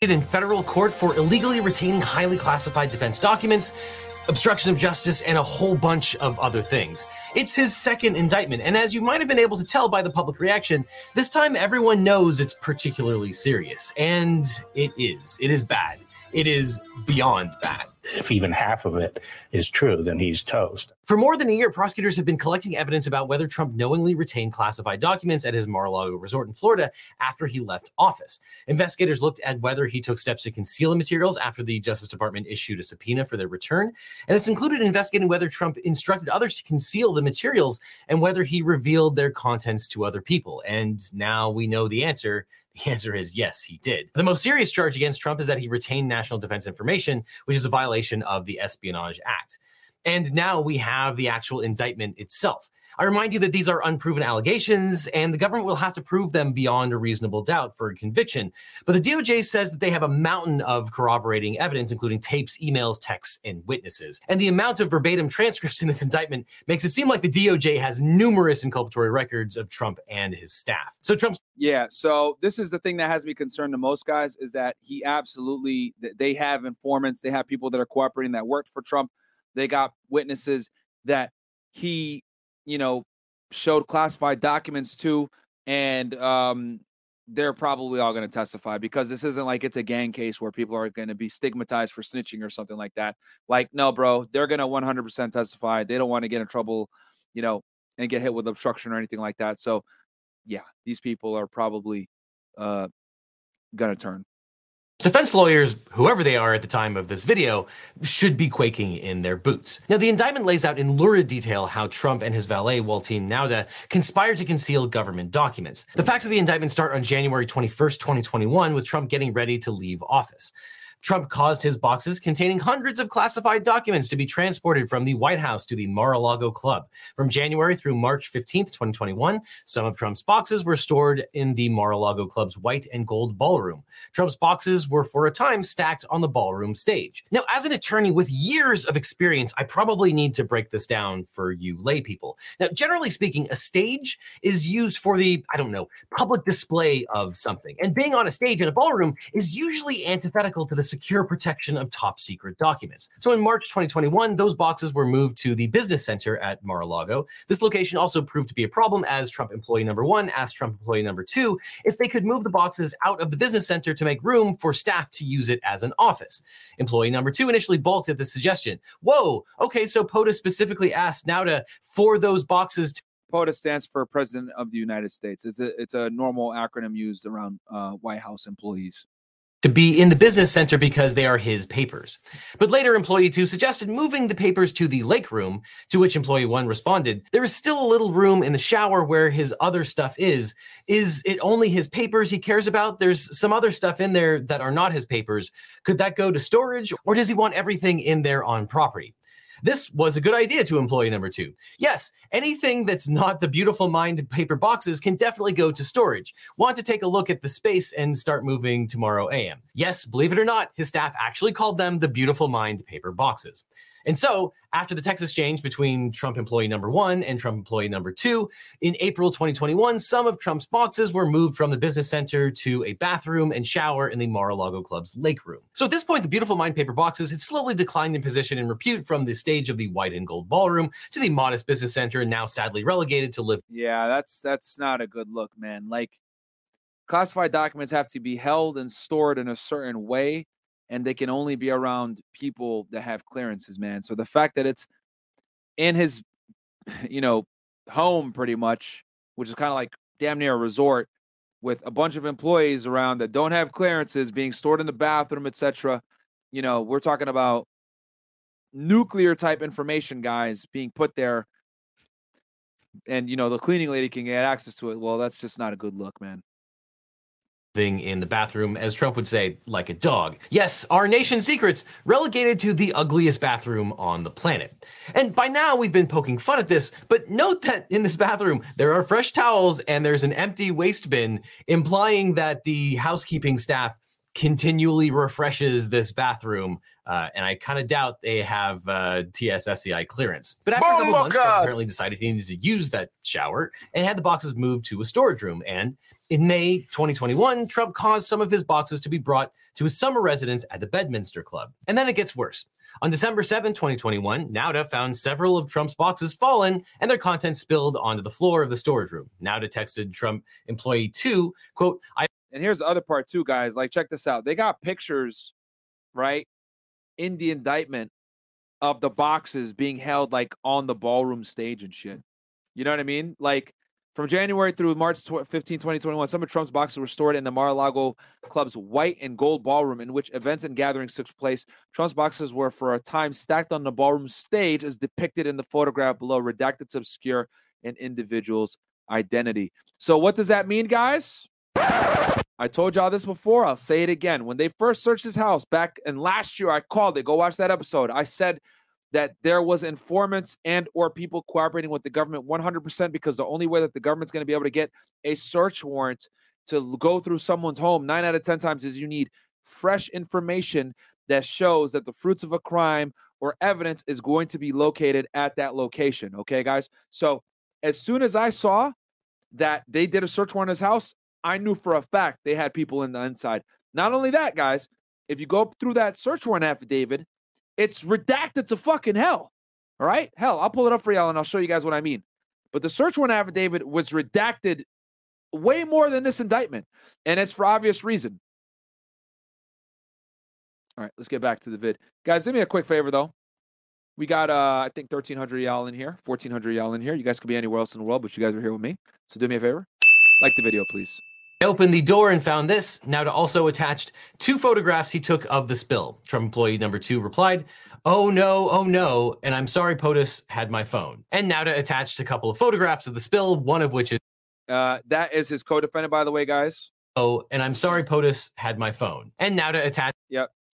In federal court for illegally retaining highly classified defense documents obstruction of justice, and a whole bunch of other things. It's his second indictment, and as you might have been able to tell by the public reaction, this time everyone knows it's particularly serious. And it is. It is bad. It is beyond bad if even half of it is true, then he's toast. For more than a year, prosecutors have been collecting evidence about whether Trump knowingly retained classified documents at his Mar-a-Lago resort in Florida after he left office. Investigators looked at whether he took steps to conceal the materials after the Justice Department issued a subpoena for their return. And this included investigating whether Trump instructed others to conceal the materials and whether he revealed their contents to other people. And now we know the answer. The answer is yes, he did. The most serious charge against Trump is that he retained national defense information, which is a violation of the Espionage Act. And now we have the actual indictment itself. I remind you that these are unproven allegations, and the government will have to prove them beyond a reasonable doubt for a conviction. But the DOJ says that they have a mountain of corroborating evidence, including tapes, emails, texts, and witnesses. And the amount of verbatim transcripts in this indictment makes it seem like the DOJ has numerous inculpatory records of Trump and his staff. So Trump's. Yeah. So this is the thing that has me concerned the most, guys, is that he absolutely, they have informants, they have people that are cooperating that worked for Trump. They got witnesses that he you know, showed classified documents to, and um, they're probably all going to testify because this isn't like it's a gang case where people are going to be stigmatized for snitching or something like that. Like, no, bro, they're going to 100% testify. They don't want to get in trouble, you know, and get hit with obstruction or anything like that. So, yeah, these people are probably uh, going to turn. Defense lawyers, whoever they are at the time of this video, should be quaking in their boots. Now, the indictment lays out in lurid detail how Trump and his valet, Waltine Nauta, conspired to conceal government documents. The facts of the indictment start on January 21st, 2021, with Trump getting ready to leave office. Trump caused his boxes containing hundreds of classified documents to be transported from the White House to the Mar a Lago Club. From January through March 15th, 2021, some of Trump's boxes were stored in the Mar a Lago Club's white and gold ballroom. Trump's boxes were for a time stacked on the ballroom stage. Now, as an attorney with years of experience, I probably need to break this down for you lay people. Now, generally speaking, a stage is used for the, I don't know, public display of something. And being on a stage in a ballroom is usually antithetical to the secure protection of top secret documents. So in March 2021, those boxes were moved to the business center at Mar a Lago. This location also proved to be a problem as Trump employee number one asked Trump employee number two if they could move the boxes out of the business center to make room for staff to use it as an office. Employee number two initially balked at the suggestion. Whoa, okay, so POTUS specifically asked Nauta for those boxes to POTUS stands for President of the United States. It's a it's a normal acronym used around uh, White House employees. To be in the business center because they are his papers. But later, employee two suggested moving the papers to the lake room, to which employee one responded, There is still a little room in the shower where his other stuff is. Is it only his papers he cares about? There's some other stuff in there that are not his papers. Could that go to storage, or does he want everything in there on property? This was a good idea to employee number two. Yes, anything that's not the beautiful mind paper boxes can definitely go to storage. Want to take a look at the space and start moving tomorrow AM. Yes, believe it or not, his staff actually called them the beautiful mind paper boxes. And so, after the text exchange between Trump employee number one and Trump employee number two, in April 2021, some of Trump's boxes were moved from the business center to a bathroom and shower in the Mar a Lago Club's lake room. So, at this point, the beautiful mind paper boxes had slowly declined in position and repute from the stage of the white and gold ballroom to the modest business center, and now sadly relegated to live Yeah, that's that's not a good look, man. Like classified documents have to be held and stored in a certain way and they can only be around people that have clearances, man. So the fact that it's in his you know, home pretty much, which is kind of like damn near a resort with a bunch of employees around that don't have clearances being stored in the bathroom, etc. You know, we're talking about nuclear type information guys being put there and you know the cleaning lady can get access to it well that's just not a good look man thing in the bathroom, as Trump would say, like a dog. Yes, our nation's secrets relegated to the ugliest bathroom on the planet. And by now we've been poking fun at this, but note that in this bathroom there are fresh towels and there's an empty waste bin, implying that the housekeeping staff continually refreshes this bathroom. Uh, and I kind of doubt they have uh, TSSCI clearance. But after a couple months, Trump apparently decided he needed to use that shower and had the boxes moved to a storage room. And in May 2021, Trump caused some of his boxes to be brought to his summer residence at the Bedminster Club. And then it gets worse. On December 7, 2021, Nauta found several of Trump's boxes fallen and their contents spilled onto the floor of the storage room. Nauta texted Trump employee 2, quote, I and here's the other part too guys like check this out they got pictures right in the indictment of the boxes being held like on the ballroom stage and shit. You know what i mean? Like from january through march 15 2021 some of trump's boxes were stored in the mar-a-lago club's white and gold ballroom in which events and gatherings took place. Trump's boxes were for a time stacked on the ballroom stage as depicted in the photograph below redacted to obscure an individual's identity. So what does that mean guys I told y'all this before. I'll say it again. When they first searched his house back and last year, I called it. Go watch that episode. I said that there was informants and or people cooperating with the government 100% because the only way that the government's going to be able to get a search warrant to go through someone's home 9 out of 10 times is you need fresh information that shows that the fruits of a crime or evidence is going to be located at that location, okay guys? So, as soon as I saw that they did a search warrant his house, I knew for a fact they had people in the inside. Not only that, guys, if you go through that search warrant affidavit, it's redacted to fucking hell. All right? Hell, I'll pull it up for y'all and I'll show you guys what I mean. But the search warrant affidavit was redacted way more than this indictment. And it's for obvious reason. All right, let's get back to the vid. Guys, do me a quick favor though. We got uh I think 1300 y'all in here, 1400 y'all in here. You guys could be anywhere else in the world, but you guys are here with me. So do me a favor. Like the video, please. I opened the door and found this. Nauta also attached two photographs he took of the spill. Trump employee number two replied, Oh no, oh no, and I'm sorry POTUS had my phone. And Nauta attached a couple of photographs of the spill, one of which is Uh, that is his co-defendant, by the way, guys. Oh, and I'm sorry POTUS had my phone. And Nauta attached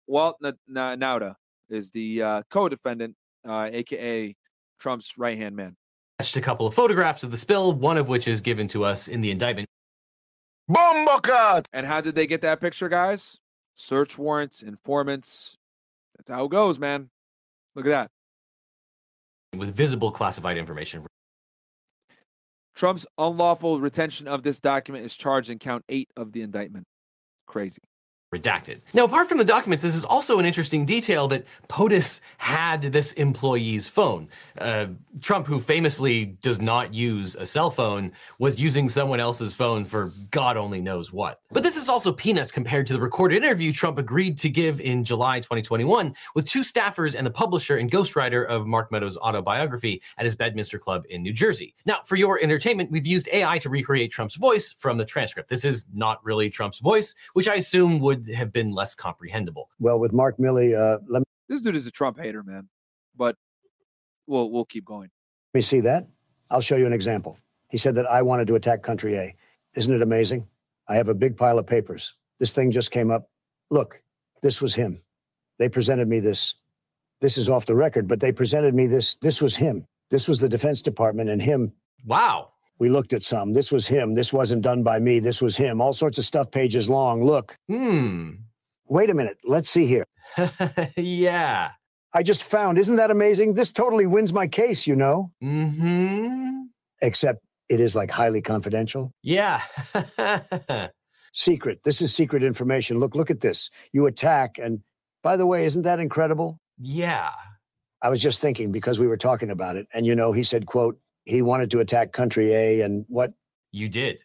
Walt N- N- Nauta is the uh, co-defendant, uh, aka Trump's right-hand man. Attached a couple of photographs of the spill, one of which is given to us in the indictment. Bumblecart! And how did they get that picture, guys? Search warrants, informants. That's how it goes, man. Look at that. with visible classified information. Trump's unlawful retention of this document is charged in count eight of the indictment. Crazy. Redacted. Now, apart from the documents, this is also an interesting detail that POTUS had this employee's phone. Uh, Trump, who famously does not use a cell phone, was using someone else's phone for God only knows what. But this is also peanuts compared to the recorded interview Trump agreed to give in July 2021 with two staffers and the publisher and ghostwriter of Mark Meadows' autobiography at his Bedminster Club in New Jersey. Now, for your entertainment, we've used AI to recreate Trump's voice from the transcript. This is not really Trump's voice, which I assume would have been less comprehensible. Well, with Mark Milley, uh, let me. This dude is a Trump hater, man. But we'll we'll keep going. Let me see that. I'll show you an example. He said that I wanted to attack country A. Isn't it amazing? I have a big pile of papers. This thing just came up. Look, this was him. They presented me this. This is off the record, but they presented me this. This was him. This was the Defense Department and him. Wow. We looked at some. This was him. This wasn't done by me. This was him. All sorts of stuff, pages long. Look, Hmm. wait a minute. Let's see here. yeah. I just found, isn't that amazing? This totally wins my case, you know, Mm hmm. except it is like highly confidential. Yeah. Secret. This is secret information. Look, look at this. You attack. And by the way, isn't that incredible? yeah. I was just thinking because we were talking about it. And, you know, he said, quote, he wanted to attack country A and what You did.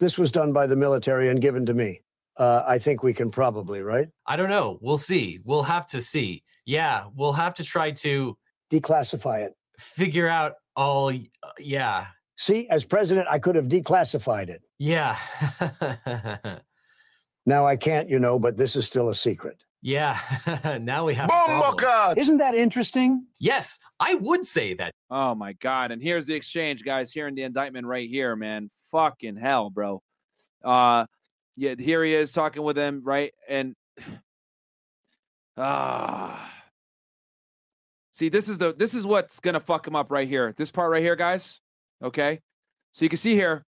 this was done by the military and given to me. Uh, I think we can probably, right? I don't know. We'll see. We'll have to see. Yeah. We'll have to try to Declassify it. figure out all. uh, Yeah. See, as president, I could have declassified it. Yeah. Now I can't, you know, but this is still a secret. Yeah. now we have. a problem. Bumblecart! Isn't that interesting? Yes, I would say that. Oh my god! And here's the exchange, guys. Here in the indictment, right here, man. Fucking hell, bro. Uh, yeah. Here he is talking with him, right? And ah, see, this is the this is what's gonna fuck him up right here. This part right here, guys. Okay. So you can see here,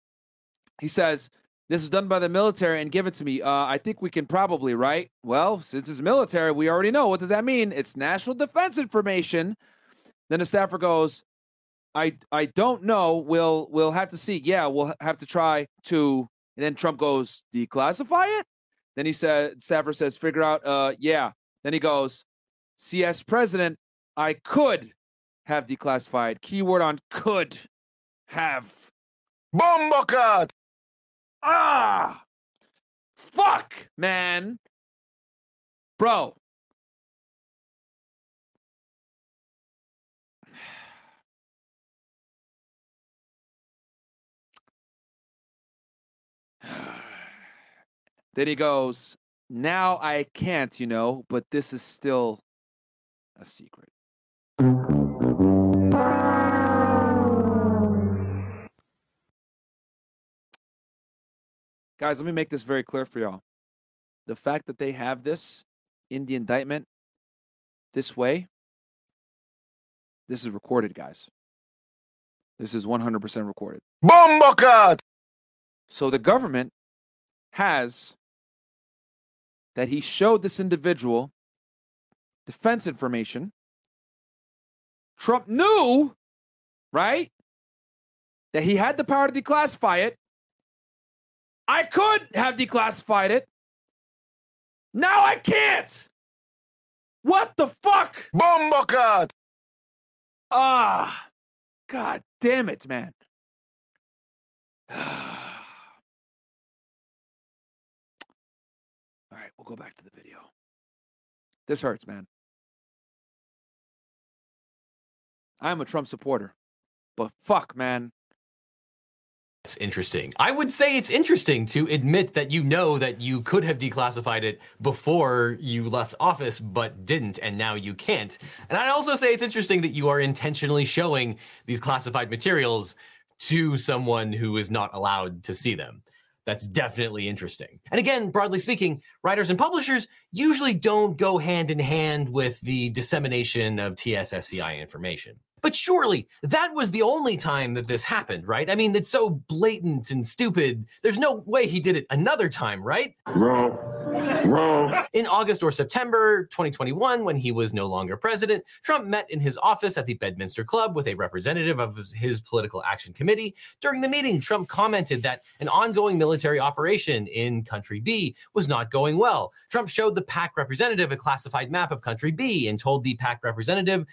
he says. This is done by the military and give it to me. Uh, I think we can probably, right? Well, since it's military, we already know. What does that mean? It's national defense information. Then the staffer goes, I I don't know. We'll we'll have to see. Yeah, we'll have to try to. And then Trump goes, declassify it. Then he said, staffer says, figure out. Uh, yeah. Then he goes, CS president, I could have declassified. Keyword on could have. Bumblecart! Ah, fuck, man, bro. then he goes, Now I can't, you know, but this is still a secret. Guys, let me make this very clear for y'all. The fact that they have this in the indictment this way, this is recorded, guys. This is 100% recorded. Bumblecart! So the government has that he showed this individual defense information. Trump knew, right, that he had the power to declassify it. I could have declassified it. Now I can't. What the fuck? Bumblecart! Ah, god damn it, man. All right, we'll go back to the video. This hurts, man. I'm a Trump supporter, but fuck, man. It's interesting. I would say it's interesting to admit that you know that you could have declassified it before you left office, but didn't, and now you can't. And I'd also say it's interesting that you are intentionally showing these classified materials to someone who is not allowed to see them. That's definitely interesting. And again, broadly speaking, writers and publishers usually don't go hand in hand with the dissemination of TSSCI information. But surely that was the only time that this happened, right? I mean, it's so blatant and stupid. There's no way he did it another time, right? Wrong. Wrong. In August or September 2021, when he was no longer president, Trump met in his office at the Bedminster Club with a representative of his- political action committee. During the meeting, Trump commented that an ongoing military operation in Country B was not going well. Trump showed the PAC representative a classified map of Country B and told the PAC representative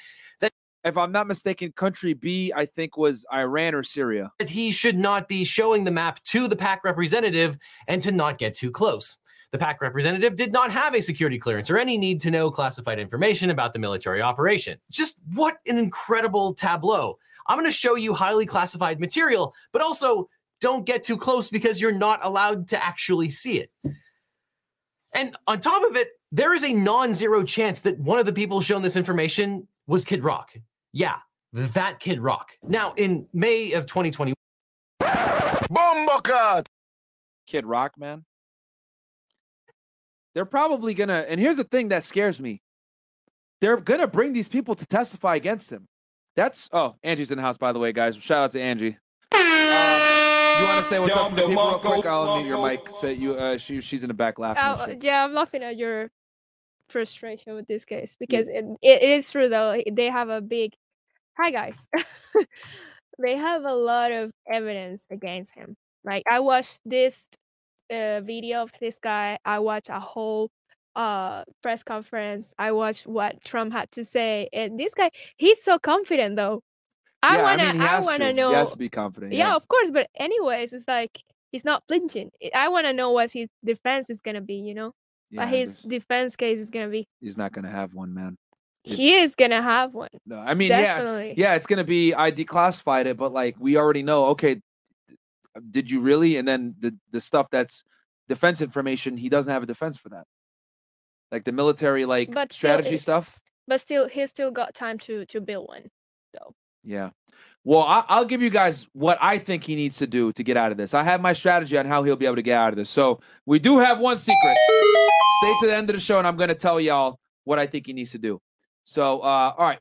If I'm not mistaken, country B, I think, was Iran or Syria. he should not be showing the map to the PAC representative and to not get too close. The PAC representative did not have a security clearance or any need to know classified information about the military operation. Just what an incredible tableau. I'm going to show you highly classified material, but also don't get too close because you're not allowed to actually see it. And on top of it, there is a non zero chance that one of the people shown this information was Kid Rock. Yeah, that Kid Rock. Now, in May of 2020, Bombocat. Kid Rock, man. They're probably gonna, and here's the thing that scares me. They're gonna bring these people to testify against him. That's oh, Angie's in the house, by the way, guys. Shout out to Angie. Uh, you want to say what's up to the people real quick? I'll unmute your mic. Say you, uh, she, she's in the back laughing. and Oh, yeah, I'm laughing at your frustration with this case because it, it, it is true though. They have a big hi guys. they have a lot of evidence against him. Like I watched this uh, video of this guy. I watched a whole uh press conference. I watched what Trump had to say, and this guy he's so confident though. I Yeah, wanna mean, he I, wanna to. know He has to be confident. yeah, of course. But anyways, it's like he's not flinching. I- I want to know what his defense is gonna be. You know, Yeah, what his there's- defense case is gonna be. he's not gonna have one, man. He is gonna have one. No, I mean, yeah, Definitely. yeah, it's gonna be. I declassified it, but like we already know. Okay, did you really? And then the the stuff that's defense information, he doesn't have a defense for that. Like the military, like But still, strategy it- stuff. But still, he still got time to to build one. So yeah. Well, I, I'll give you guys what I think he needs to do to get out of this. I have my strategy on how he'll be able to get out of this. So we do have one secret. Stay to the end of the show, and I'm going to tell y'all what I think he needs to do. So, uh, all right.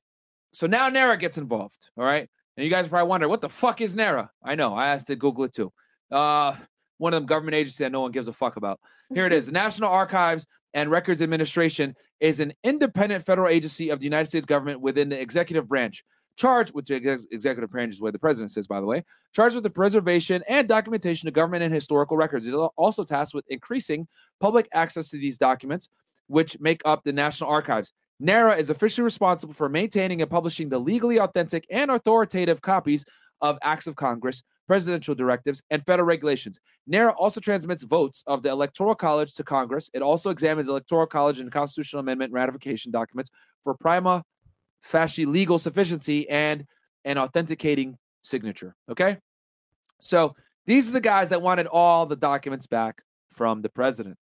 So now NARA gets involved. All right. And you guys probably wonder, what the fuck is NARA? I know. I asked to Google it too. Uh, one of them government agencies that no one gives a fuck about. Here it is. The National Archives and Records Administration is an independent federal agency of the United States government within the executive branch charged with ex- executive branch is where the president says, by the way, charged with the preservation and documentation of government and historical records. It is also tasked with increasing public access to these documents, which make up the National Archives. NARA is officially responsible for maintaining and publishing the legally authentic and authoritative copies of acts of Congress, presidential directives, and federal regulations. NARA also transmits votes of the Electoral College to Congress. It also examines Electoral College and constitutional amendment ratification documents for prima facie legal sufficiency and an authenticating signature. Okay. So these are the guys that wanted all the documents back from the president.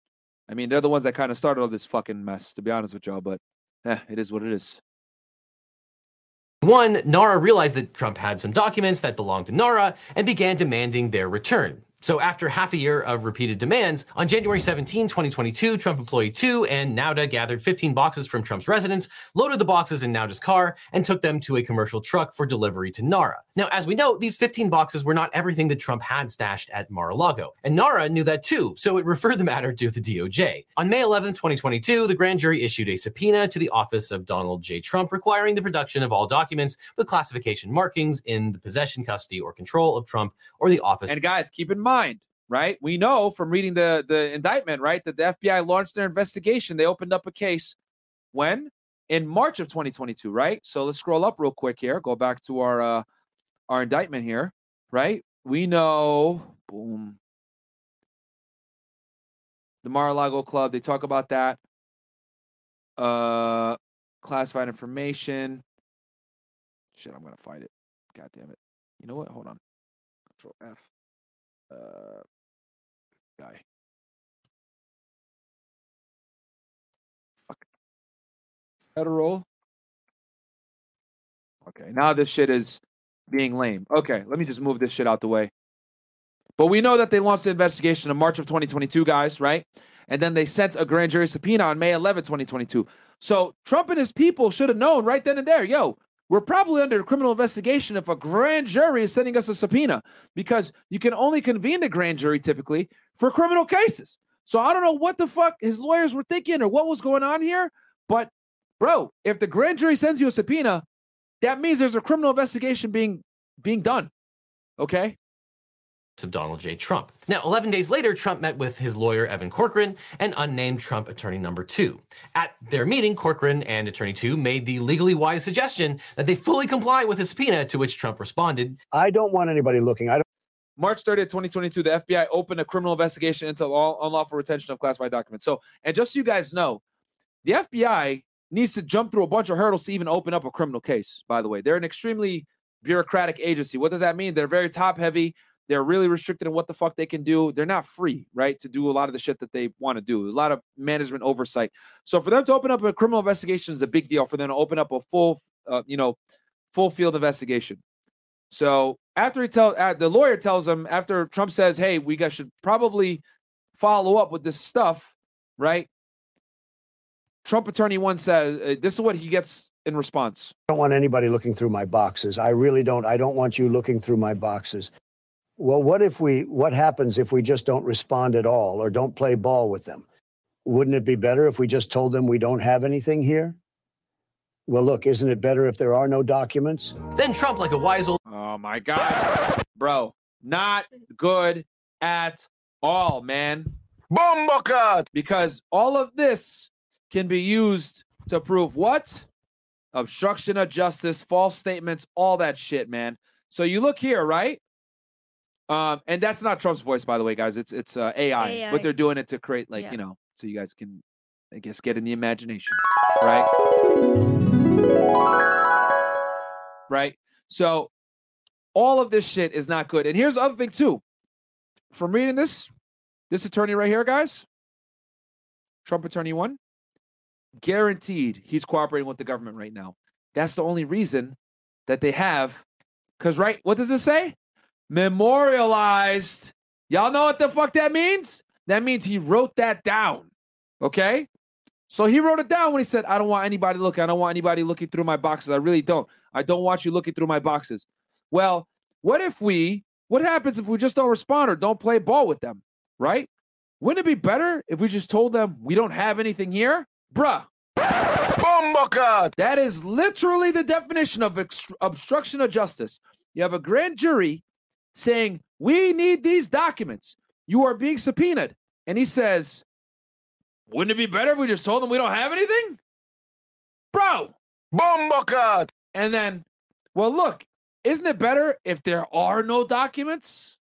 I mean, they're the ones that kind of started all this fucking mess, to be honest with y'all, but eh, it is what it is. One, NARA realized that Trump had some documents that belonged to NARA and began demanding their return. So, after half a year of repeated demands, on January 17, 2022, Trump Employee 2 and Nauta gathered 15 boxes from Trump's residence, loaded the boxes in Nauta's car, and took them to a commercial truck for delivery to NARA. Now, as we know, these 15 boxes were not everything that Trump had stashed at Mar a Lago. And NARA knew that too, so it referred the matter to the DOJ. On May 11, 2022, the grand jury issued a subpoena to the office of Donald J. Trump requiring the production of all documents with classification markings in the possession, custody, or control of Trump or the office And guys, keep in mind, right? We know from reading the the indictment, right, that the FBI launched their investigation. They opened up a case when in March of 2022, right? So let's scroll up real quick here. Go back to our uh our indictment here, right? We know, boom, the Mar-a-Lago Club. They talk about that. Uh, classified information. Shit, I'm gonna find it. God damn it. You know what? Hold on. Control F. Uh, guy. Fuck. Federal. Okay, now this shit is being lame. Okay, let me just move this shit out the way. But we know that they launched the investigation in March of 2022, guys, right? And then they sent a grand jury subpoena on May 11, 2022. So Trump and his people should have known right then and there, yo, we're probably under criminal investigation if a grand jury is sending us a subpoena because you can only convene the grand jury typically for criminal cases. So I don't know what the fuck his lawyers were thinking or what was going on here, but bro, if the grand jury sends you a subpoena, that means there's a criminal investigation being being done. Okay? Of Donald J. Trump. Now, 11 days later, Trump met with his lawyer, Evan Corcoran, and unnamed Trump attorney number two. At their meeting, Corcoran and attorney two made the legally wise suggestion that they fully comply with his subpoena, to which Trump responded I don't want anybody looking. I don't. March 30th, 2022, the FBI opened a criminal investigation into all unlawful retention of classified documents. So, and just so you guys know, the FBI needs to jump through a bunch of hurdles to even open up a criminal case, by the way. They're an extremely bureaucratic agency. What does that mean? They're very top heavy. They're really restricted in what the fuck they can do. They're not free, right, to do a lot of the shit that they want to do. A lot of management oversight. So for them to open up a criminal investigation is a big deal. For them to open up a full, uh, you know, full field investigation. So after he tell uh, the lawyer tells him after Trump says, "Hey, we guys should probably follow up with this stuff," right? Trump attorney one says, uh, "This is what he gets in response." I don't want anybody looking through my boxes. I really don't. I don't want you looking through my boxes. Well, what if we? What happens if we just don't respond at all or don't play ball with them? Wouldn't it be better if we just told them we don't have anything here? Well, look, isn't it better if there are no documents? Then Trump, like a wise old Oh my god, bro, not good at all, man. Bombakat! Because all of this can be used to prove what? Obstruction of justice, false statements, all that shit, man. So you look here, right? Um, and that's not Trump's voice, by the way, guys. It's it's uh, AI, AI. but they're doing it to create, like Yeah. you know, so you guys can, I guess, get in the imagination, right? Right. So all of this shit is not good. And here's the other thing too. From reading this, this attorney right here, guys, Trump attorney one, guaranteed he's cooperating with the government right now. That's the only reason that they have. Because, right, what does it say? Memorialized. Y'all know what the fuck that means? That means he wrote that down. Okay? So he wrote it down when he said, I don't want anybody looking. I don't want anybody looking through my boxes. I really don't. I don't want you looking through my boxes. Well, what if we, what happens if we just don't respond or don't play ball with them? Right? Wouldn't it be better if we just told them we don't have anything here? Bruh, that is literally the definition of obstruction of justice. You have a grand jury saying, We need these documents. You are being subpoenaed. And he says, Wouldn't it be better if we just told them we don't have anything? Bro. Bombakat! And then, well, look, isn't it better if there are no documents?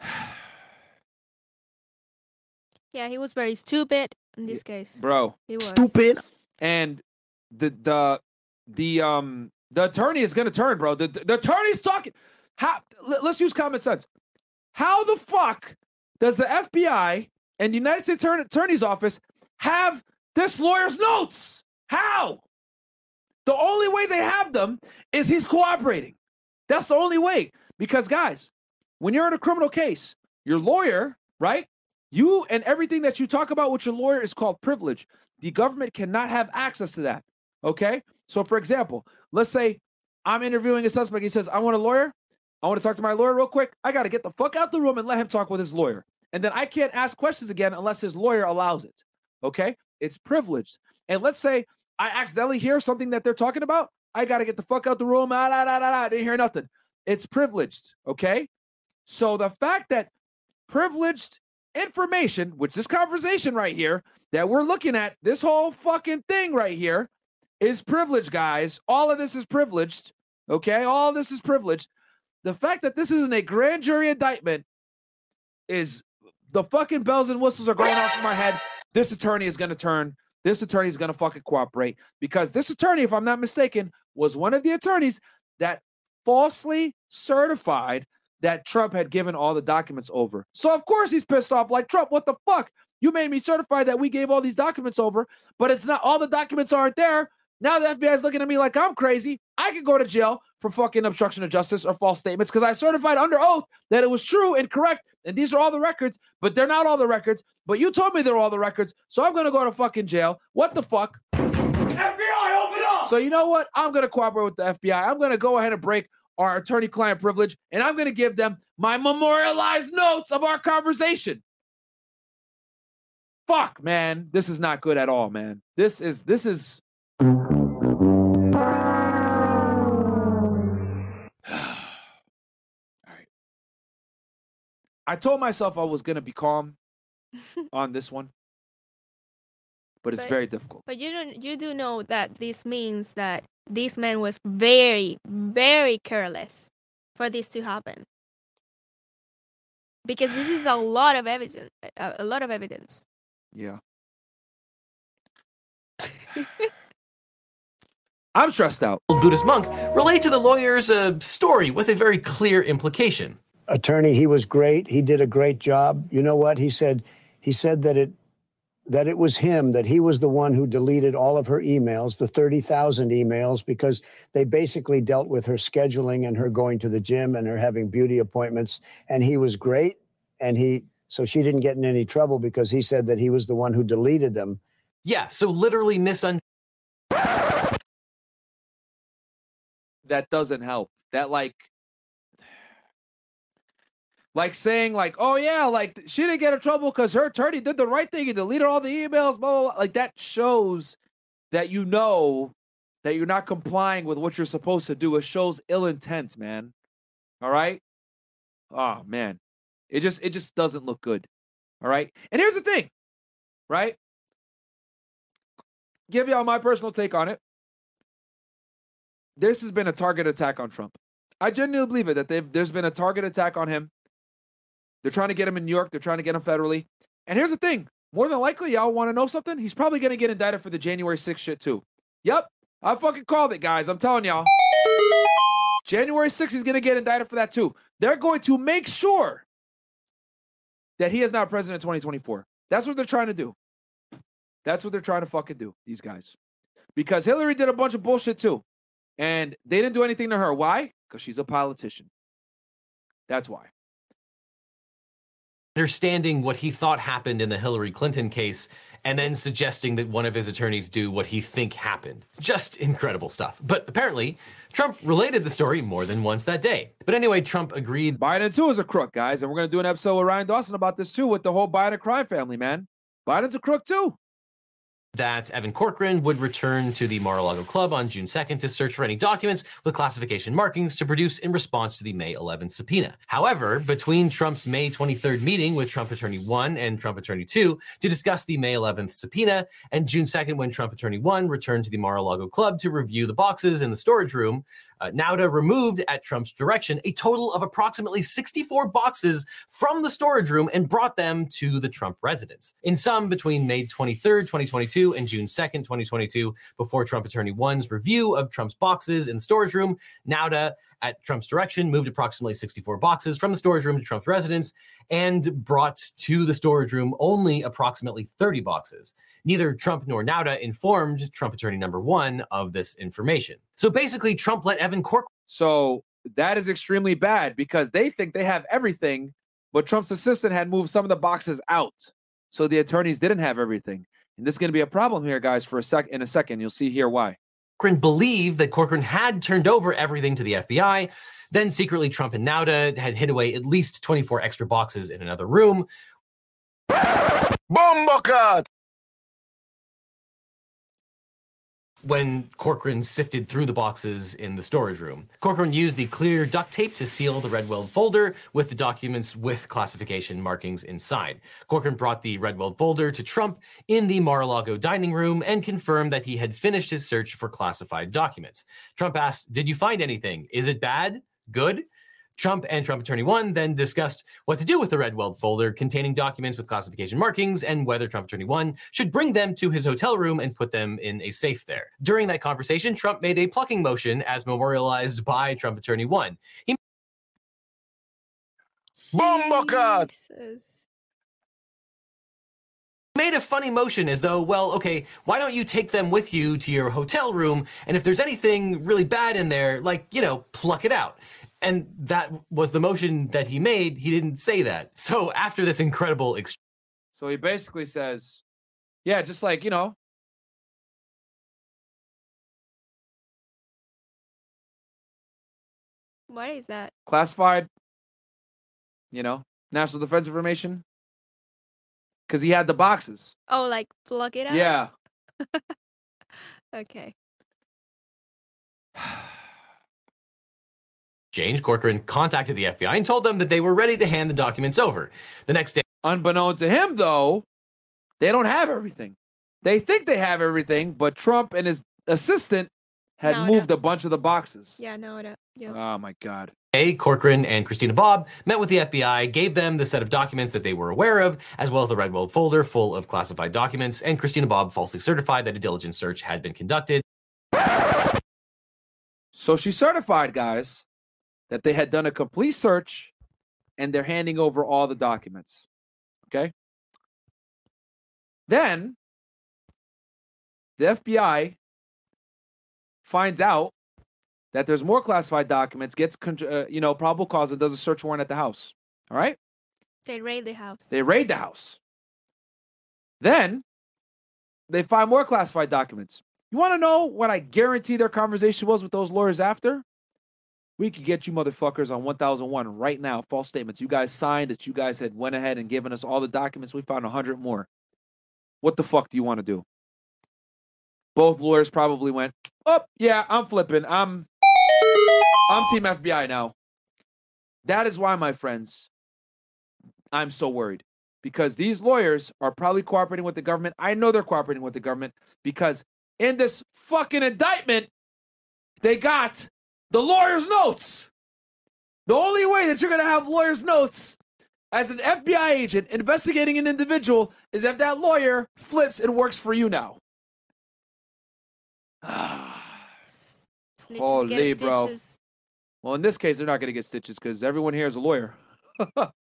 Yeah, he was very stupid in this case. Bro. He was. Stupid. And the the the um the attorney is gonna turn, bro. The the attorney's talking. How? let- Let's use common sense. How the fuck does the FBI and the United States Attorney- Attorney's Office have this lawyer's notes? How? The only way they have them is he's cooperating. That's the only way. Because guys, when you're in a criminal case, your lawyer, right? You and everything that you talk about with your lawyer is called privilege. The government cannot have access to that. Okay. So, for example, let's say I'm interviewing a suspect. He says, I want a lawyer. I want to talk to my lawyer real quick. I got to get the fuck out the room and let him talk with his lawyer. And then I can't ask questions again unless his lawyer allows it. Okay. It's privileged. And let's say I accidentally hear something that they're talking about. I got to get the fuck out the room. Ah, da, da, da, da. I didn't hear nothing. It's privileged. Okay. So the fact that privileged information, which this conversation right here that we're looking at, this whole fucking thing right here is privileged, guys. All of this is privileged. Okay. All this is privileged. The fact that this isn't a grand jury indictment is the fucking bells and whistles are going off in my head. This attorney is going to turn. This attorney is going to fucking cooperate because this attorney, if I'm not mistaken, was one of the attorneys that falsely certified that Trump had given all the documents over. So of course he's pissed off like Trump, what the fuck? You made me certify that we gave all these documents over, but it's not all the documents aren't there Now the FBI is looking at me like I'm crazy. I could go to jail for fucking obstruction of justice or false statements because I certified under oath that it was true and correct. And these are all the records, but they're not all the records. But you told me they're all the records, so I'm gonna go to fucking jail. What the fuck? FBI, open up! So you know what? I'm gonna cooperate with the FBI. I'm gonna go ahead and break our attorney-client privilege, and I'm gonna give them my memorialized notes of our conversation. Fuck, man. This is not good at all, man. This is this is right. I told myself I was going to be calm on this one, but it's But- very difficult. But you don't you do know that this means that this man was very, very careless for this to happen. Because this is a lot of evidence a, a lot of evidence. Yeah. I'm stressed out. Buddhist monk relate to the lawyer's uh, story with a very clear implication. attorney he was great he did a great job you know what he said he said that it that it was him that he was the one who deleted all of her emails the 30,000 emails because they basically dealt with her scheduling and her going to the gym and her having beauty appointments and he was great and he so she didn't get in any trouble because he said that he was the one who deleted them Yeah, so literally misunderstood. That doesn't help. That like like saying like, "Oh yeah, like she didn't get in trouble cuz her attorney did the right thing and deleted all the emails." Blah, blah, blah. Like that shows that you know that you're not complying with what you're supposed to do. It shows ill intent, man. All right? Oh man. It just it just doesn't look good. All right? And here's the thing. Right? Give y'all my personal take on it. This has been a target attack on Trump. I genuinely believe it that there's been a target attack on him. They're trying to get him in New York. They're trying to get him federally. And here's the thing: more than likely, y'all want to know something? He's probably going to get indicted for the January 6th shit too. Yep, I fucking called it, guys. I'm telling y'all. January 6th, he's going to get indicted for that too. They're going to make sure that he is not president in 2024. That's what they're trying to do. That's what they're trying to fucking do, these guys. Because Hillary did a bunch of bullshit too. And they didn't do anything to her. Why? Because she's a politician. That's why. understanding what he thought happened in the Hillary Clinton case and then suggesting that one of his attorneys do what he think happened. Just incredible stuff. But apparently, Trump related the story more than once that day. But anyway, Trump agreed Biden too is a crook, guys. And we're gonna do an episode with Ryan Dawson about this too, with the whole Biden crime family, man. Biden's a crook too. That Evan Corcoran would return to the Mar-a-Lago Club on June 2nd to search for any documents with classification markings to produce in response to the May 11th subpoena. However, between Trump's May 23rd meeting with Trump Attorney 1 and Trump Attorney 2 to discuss the May 11th subpoena and June 2nd when Trump Attorney 1 returned to the Mar-a-Lago Club to review the boxes in the storage room, uh, Nauta removed at Trump's direction a total of approximately 64 boxes from the storage room and brought them to the Trump residence. In sum, between May 23rd, 2022 and June 2nd, 2022, before Trump Attorney 1's review of Trump's boxes in the storage room, Nauta, at Trump's direction, moved approximately 64 boxes from the storage room to Trump's residence and brought to the storage room only approximately 30 boxes. Neither Trump nor Nauta informed Trump Attorney number one of this information. So basically, Trump let Evan Corcoran So that is extremely bad because they think they have everything, but Trump's assistant had moved some of the boxes out. So the attorneys didn't have everything. And this is going to be a problem here, guys, for a sec in a second. You'll see here why. Corcoran believed that Corcoran had turned over everything to the FBI. Then secretly, Trump and Nauta had hid away at least 24 extra boxes in another room. Bombakat! When Corcoran sifted through the boxes in the storage room. Corcoran used the clear duct tape to seal the Redweld folder with the documents with classification markings inside. Corcoran brought the Redweld folder to Trump in the Mar-a-Lago dining room and confirmed that he had finished his search for classified documents. Trump asked, Did you find anything? Is it bad? Good? Trump and Trump Attorney 1 then discussed what to do with the Redweld folder containing documents with classification markings and whether Trump Attorney 1 should bring them to his hotel room and put them in a safe there. During that conversation, Trump made a plucking motion as memorialized by Trump Attorney 1. He Bombakat! Jesus. made a funny motion as though, well, okay, why don't you take them with you to your hotel room? And if there's anything really bad in there, like, you know, pluck it out. And that was the motion that he made. He didn't say that. So after this incredible exchange, So he basically says, yeah, just like, you know, What is that? classified, you know, national defense information. Because he had the boxes. Oh, like plug it out. Yeah. Okay. James Corcoran contacted the FBI and told them that they were ready to hand the documents over. The next day, Unbeknown to him, though, they don't have everything. They think they have everything, but Trump and his assistant had No, no. moved a bunch of the boxes. Yeah, no, no. Yeah. Oh my God. A. Corcoran and Christina Bobb met with the FBI, gave them the set of documents that they were aware of, as well as the Redweld folder full of classified documents. And Christina Bobb falsely certified that a diligent search had been conducted. So she certified, guys, that they had done a complete search and they're handing over all the documents. Okay. Then the FBI finds out that there's more classified documents, gets, uh, you know, probable cause and does a search warrant at the house. All right. They raid the house. They raid the house. Then they find more classified documents. You want to know what I guarantee their conversation was with those lawyers after? We could get you motherfuckers on 1001 right now. False statements. You guys signed that you guys had went ahead and given us all the documents. We found 100 more. What the fuck do you want to do? Both lawyers probably went, "Oh, yeah, I'm flipping. I'm I'm team FBI now." That is why, my friends, I'm so worried because these lawyers are probably cooperating with the government. I know they're cooperating with the government because in this fucking indictment, they got the lawyer's notes. The only way that you're going to have lawyer's notes as an FBI agent investigating an individual is if that lawyer flips and works for you now. Holy, bro. stitches. well, in this case, they're not going to get stitches because everyone here is a lawyer.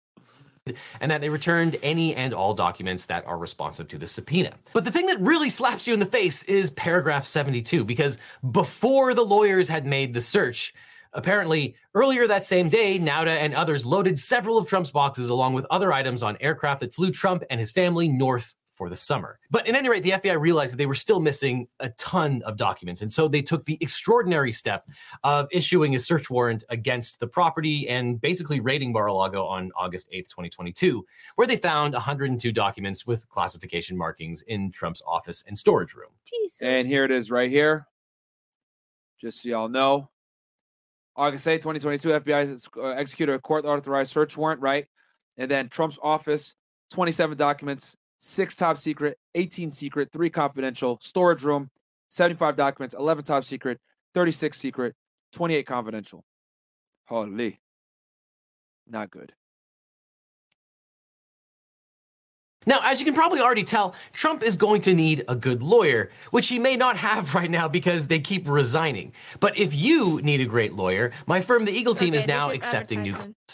and that they returned any and all documents that are responsive to the subpoena. But the thing that really slaps you in the face is paragraph 72, because before the lawyers had made the search, apparently earlier that same day, Nauta and others loaded several of Trump's boxes along with other items on aircraft that flew Trump and his family north for the summer. But at any rate, the FBI realized that they were still missing a ton of documents. And so they took the extraordinary step of issuing a search warrant against the property and basically raiding Mar-a-Lago on August 8th, 2022, where they found 102 documents with classification markings in Trump's office and storage room. Jesus. And here it is right here. Just so y'all know. August 8, 2022, FBI uh, executed a court authorized search warrant, right? And then Trump's office, 27 documents, six top secret, 18 secret, three confidential, storage room, 75 documents, 11 top secret, 36 secret, 28 confidential. Holy. Not good. Now, as you can probably already tell, Trump is going to need a good lawyer, which he may not have right now because they keep resigning. But if you need a great lawyer, my firm, the Eagle Team, Okay, is now is accepting new clients.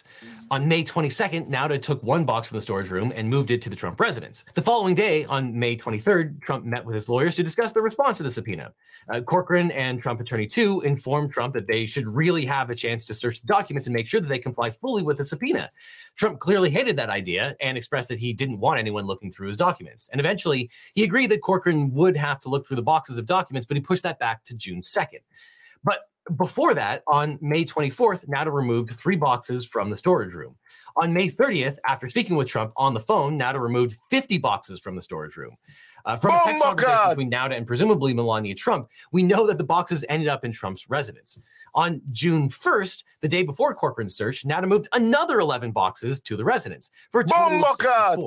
On May 22nd, Nauta took one box from the storage room and moved it to the Trump residence. The following day, on May 23rd, Trump met with his lawyers to discuss the response to the subpoena. Uh, Corcoran and Trump Attorney 2 informed Trump that they should really have a chance to search the documents and make sure that they comply fully with the subpoena. Trump clearly hated that idea and expressed that he didn't want anyone looking through his documents. And eventually, he agreed that Corcoran would have to look through the boxes of documents, but he pushed that back to June 2nd. But before that, on May 24th, Nauta removed three boxes from the storage room. On May 30th, after speaking with Trump on the phone, Nauta removed 50 boxes from the storage room. Uh, from a text Oh conversation God. between Nauta and presumably Melania Trump, we know that the boxes ended up in Trump's residence. On June 1st, the day before Corcoran's search, Nauta moved another 11 boxes to the residence for a total of Bomba God.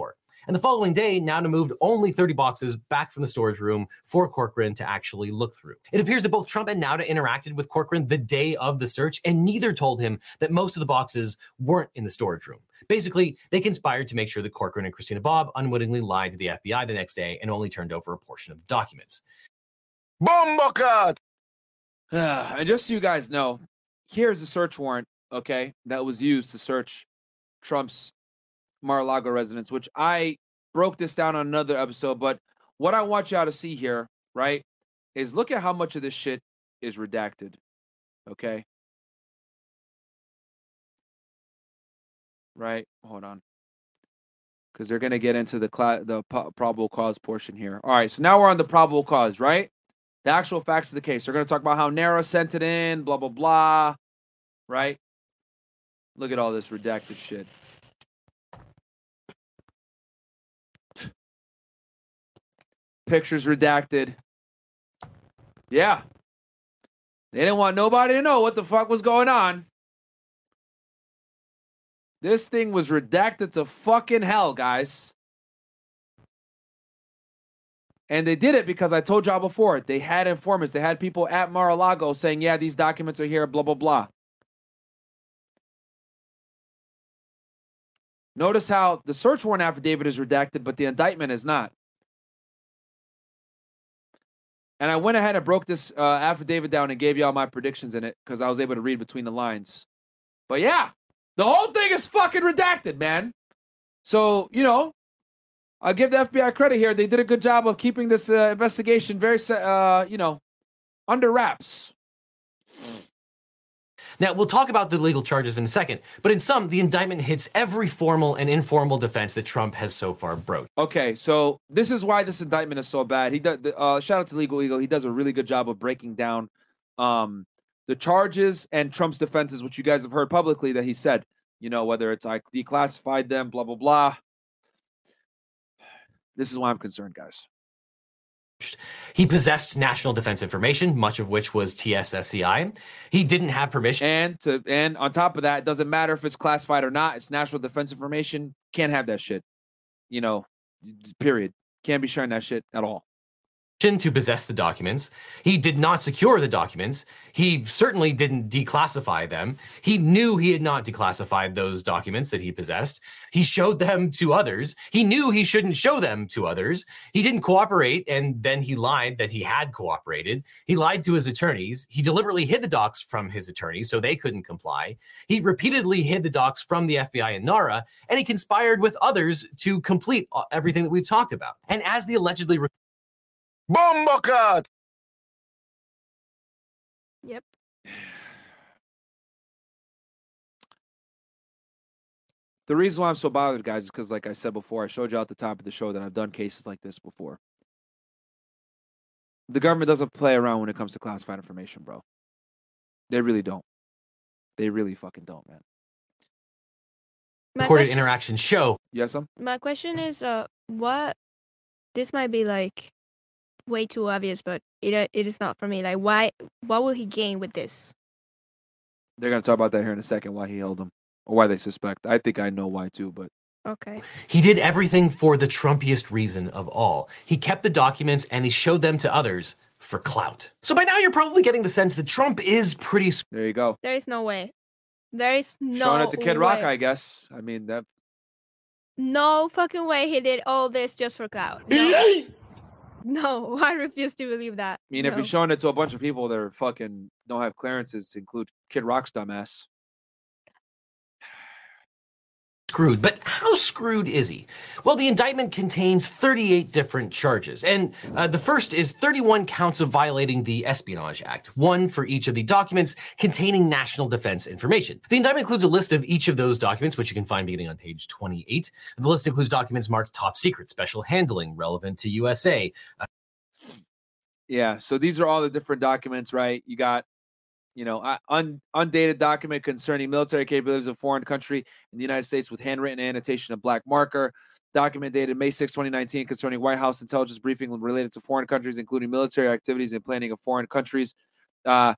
64. And the following day, Nauta moved only 30 boxes back from the storage room for Corcoran to actually look through. It appears that both Trump and Nauta interacted with Corcoran the day of the search, and neither told him that most of the boxes weren't in the storage room. Basically, they conspired to make sure that Corcoran and Christina Bobb unwittingly lied to the FBI the next day and only turned over a portion of the documents. Bombakat! and just so you guys know, here's a search warrant, okay, that was used to search Trump's Mar-a-Lago residence, which I broke this down on another episode, but what I want y'all to see here, right, is look at how much of this shit is redacted. Okay. Right. Hold on. Because they're gonna get into the cla- the po- probable cause portion here. All right. So now we're on the probable cause, right? The actual facts of the case. They're gonna talk about how Nara sent it in, blah blah blah. Right. Look at all this redacted shit. Pictures redacted. Yeah. They didn't want nobody to know what the fuck was going on. This thing was redacted to fucking hell, guys. And they did it because I told y'all before, they had informants. They had people at Mar-a-Lago saying, yeah, these documents are here, blah, blah, blah. Notice how the search warrant affidavit is redacted, but the indictment is not. And I went ahead and broke this uh, affidavit down and gave y'all my predictions in it because I was able to read between the lines. But yeah, the whole thing is fucking redacted, man. So, you know, I'll give the FBI credit here. They did a good job of keeping this uh, investigation very, uh, you know, under wraps. Now, we'll talk about the legal charges in a second, but in sum, the indictment hits every formal and informal defense that Trump has so far broached. Okay, so this is why this indictment is so bad. He does. Uh, shout out to Legal Eagle. He does a really good job of breaking down um, the charges and Trump's defenses, which you guys have heard publicly that he said. You know, whether it's I declassified them, blah blah blah. This is why I'm concerned, guys. He possessed national defense information, much of which was TSSCI. He didn't have permission. And to and on top of that, it doesn't matter if it's classified or not. It's national defense information. Can't have that shit. You know, period. Can't be sharing that shit at all to possess the documents. He did not secure the documents. He certainly didn't declassify them. He knew he had not declassified those documents that he possessed. He showed them to others. He knew he shouldn't show them to others. He didn't cooperate and then he lied that he had cooperated. He lied to his attorneys. He deliberately hid the docs from his attorneys so they couldn't comply. He repeatedly hid the docs from the FBI and NARA and he conspired with others to complete uh, everything that we've talked about. And as the allegedly Bombocat! Yep. The reason why I'm so bothered, guys, is because, like I said before, I showed you at the top of the show that I've done cases like this before. The government doesn't play around when it comes to classified information, bro. They really don't. They really fucking don't, man. My recorded question, interaction show. Yes, um. My question is, uh, what? This might be like way too obvious, but it uh, it is not for me. Like, why? What will he gain with this? They're gonna talk about that here in a second. Why he held them, or why they suspect. I think I know why too, but okay. He did everything for the Trumpiest reason of all. He kept the documents and he showed them to others for clout. So by now you're probably getting the sense that Trump is pretty. There you go. There is no way. There is no. Showing it to Kid way. Rock, I guess. I mean that. No fucking way he did all this just for clout. No. No, I refuse to believe that. I mean, no. if you're showing it to a bunch of people that are fucking don't have clearances include Kid Rock's dumbass. Screwed. But how screwed is he? Well, the indictment contains 38 different charges. And uh, the first is 31 counts of violating the Espionage Act, one for each of the documents containing national defense information. The indictment includes a list of each of those documents, which you can find beginning on page 28. The list includes documents marked top secret, special handling, relevant to USA. Uh, yeah, so these are all the different documents, right? You got you know, un, undated document concerning military capabilities of foreign country in the United States with handwritten annotation of black marker. Document dated May 6, 2019, concerning White House intelligence briefing related to foreign countries, including military activities and planning of foreign countries. Uh,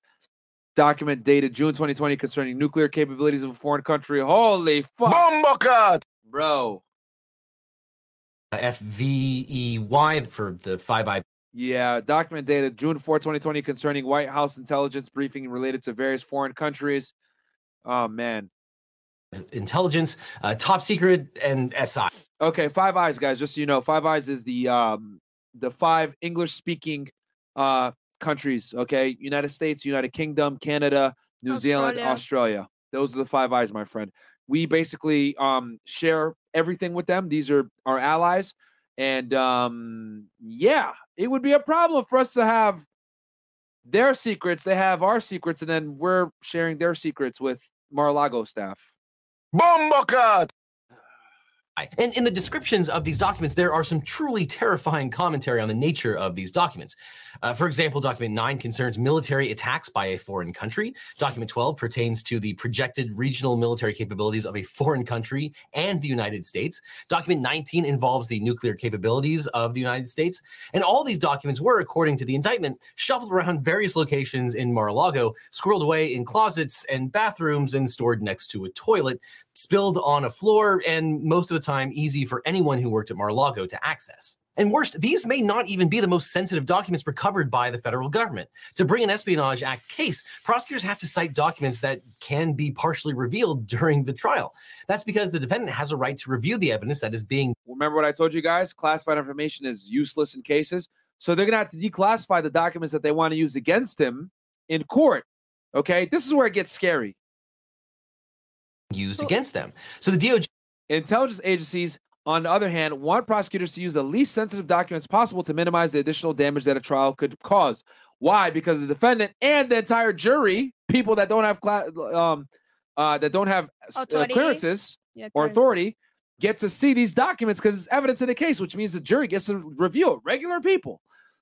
document dated June 2020 concerning nuclear capabilities of a foreign country. Holy fuck. Bombocat! Bro. F V E Y for the 5 I yeah, document dated June 4, 2020, concerning White House intelligence briefing related to various foreign countries. Oh, man. Intelligence, uh, top secret, and SI. Okay, Five Eyes, guys. Just so you know, Five Eyes is the um the five English speaking uh countries. Okay, United States, United Kingdom, Canada, New Australia. Zealand, Australia. Those are the Five Eyes, my friend. We basically um share everything with them. These are our allies. And um, yeah, it would be a problem for us to have their secrets. They have our secrets, and then we're sharing their secrets with Mar-a-Lago staff. Bombakat! And in the descriptions of these documents, there are some truly terrifying commentary on the nature of these documents. Uh, for example, document 9 concerns military attacks by a foreign country. Document 12 pertains to the projected regional military capabilities of a foreign country and the United States. Document 19 involves the nuclear capabilities of the United States. And all these documents were, according to the indictment, shuffled around various locations in Mar a Lago, squirreled away in closets and bathrooms, and stored next to a toilet, spilled on a floor, and most of the time easy for anyone who worked at Mar a Lago to access. And worst, these may not even be the most sensitive documents recovered by the federal government. To bring an Espionage Act case, prosecutors have to cite documents that can be partially revealed during the trial. That's because the defendant has a right to review the evidence that is being. Remember what I told you guys? Classified information is useless in cases. So they're going to have to declassify the documents that they want to use against him in court. Okay. This is where it gets scary. Used against them. So the DOJ. Intelligence agencies on the other hand, want prosecutors to use the least sensitive documents possible to minimize the additional damage that a trial could cause. Why? Because the defendant and the entire jury, people that don't have um, uh, that don't have uh, clearances yeah, or authority, get to see these documents because it's evidence in the case, which means the jury gets to review it. Regular people,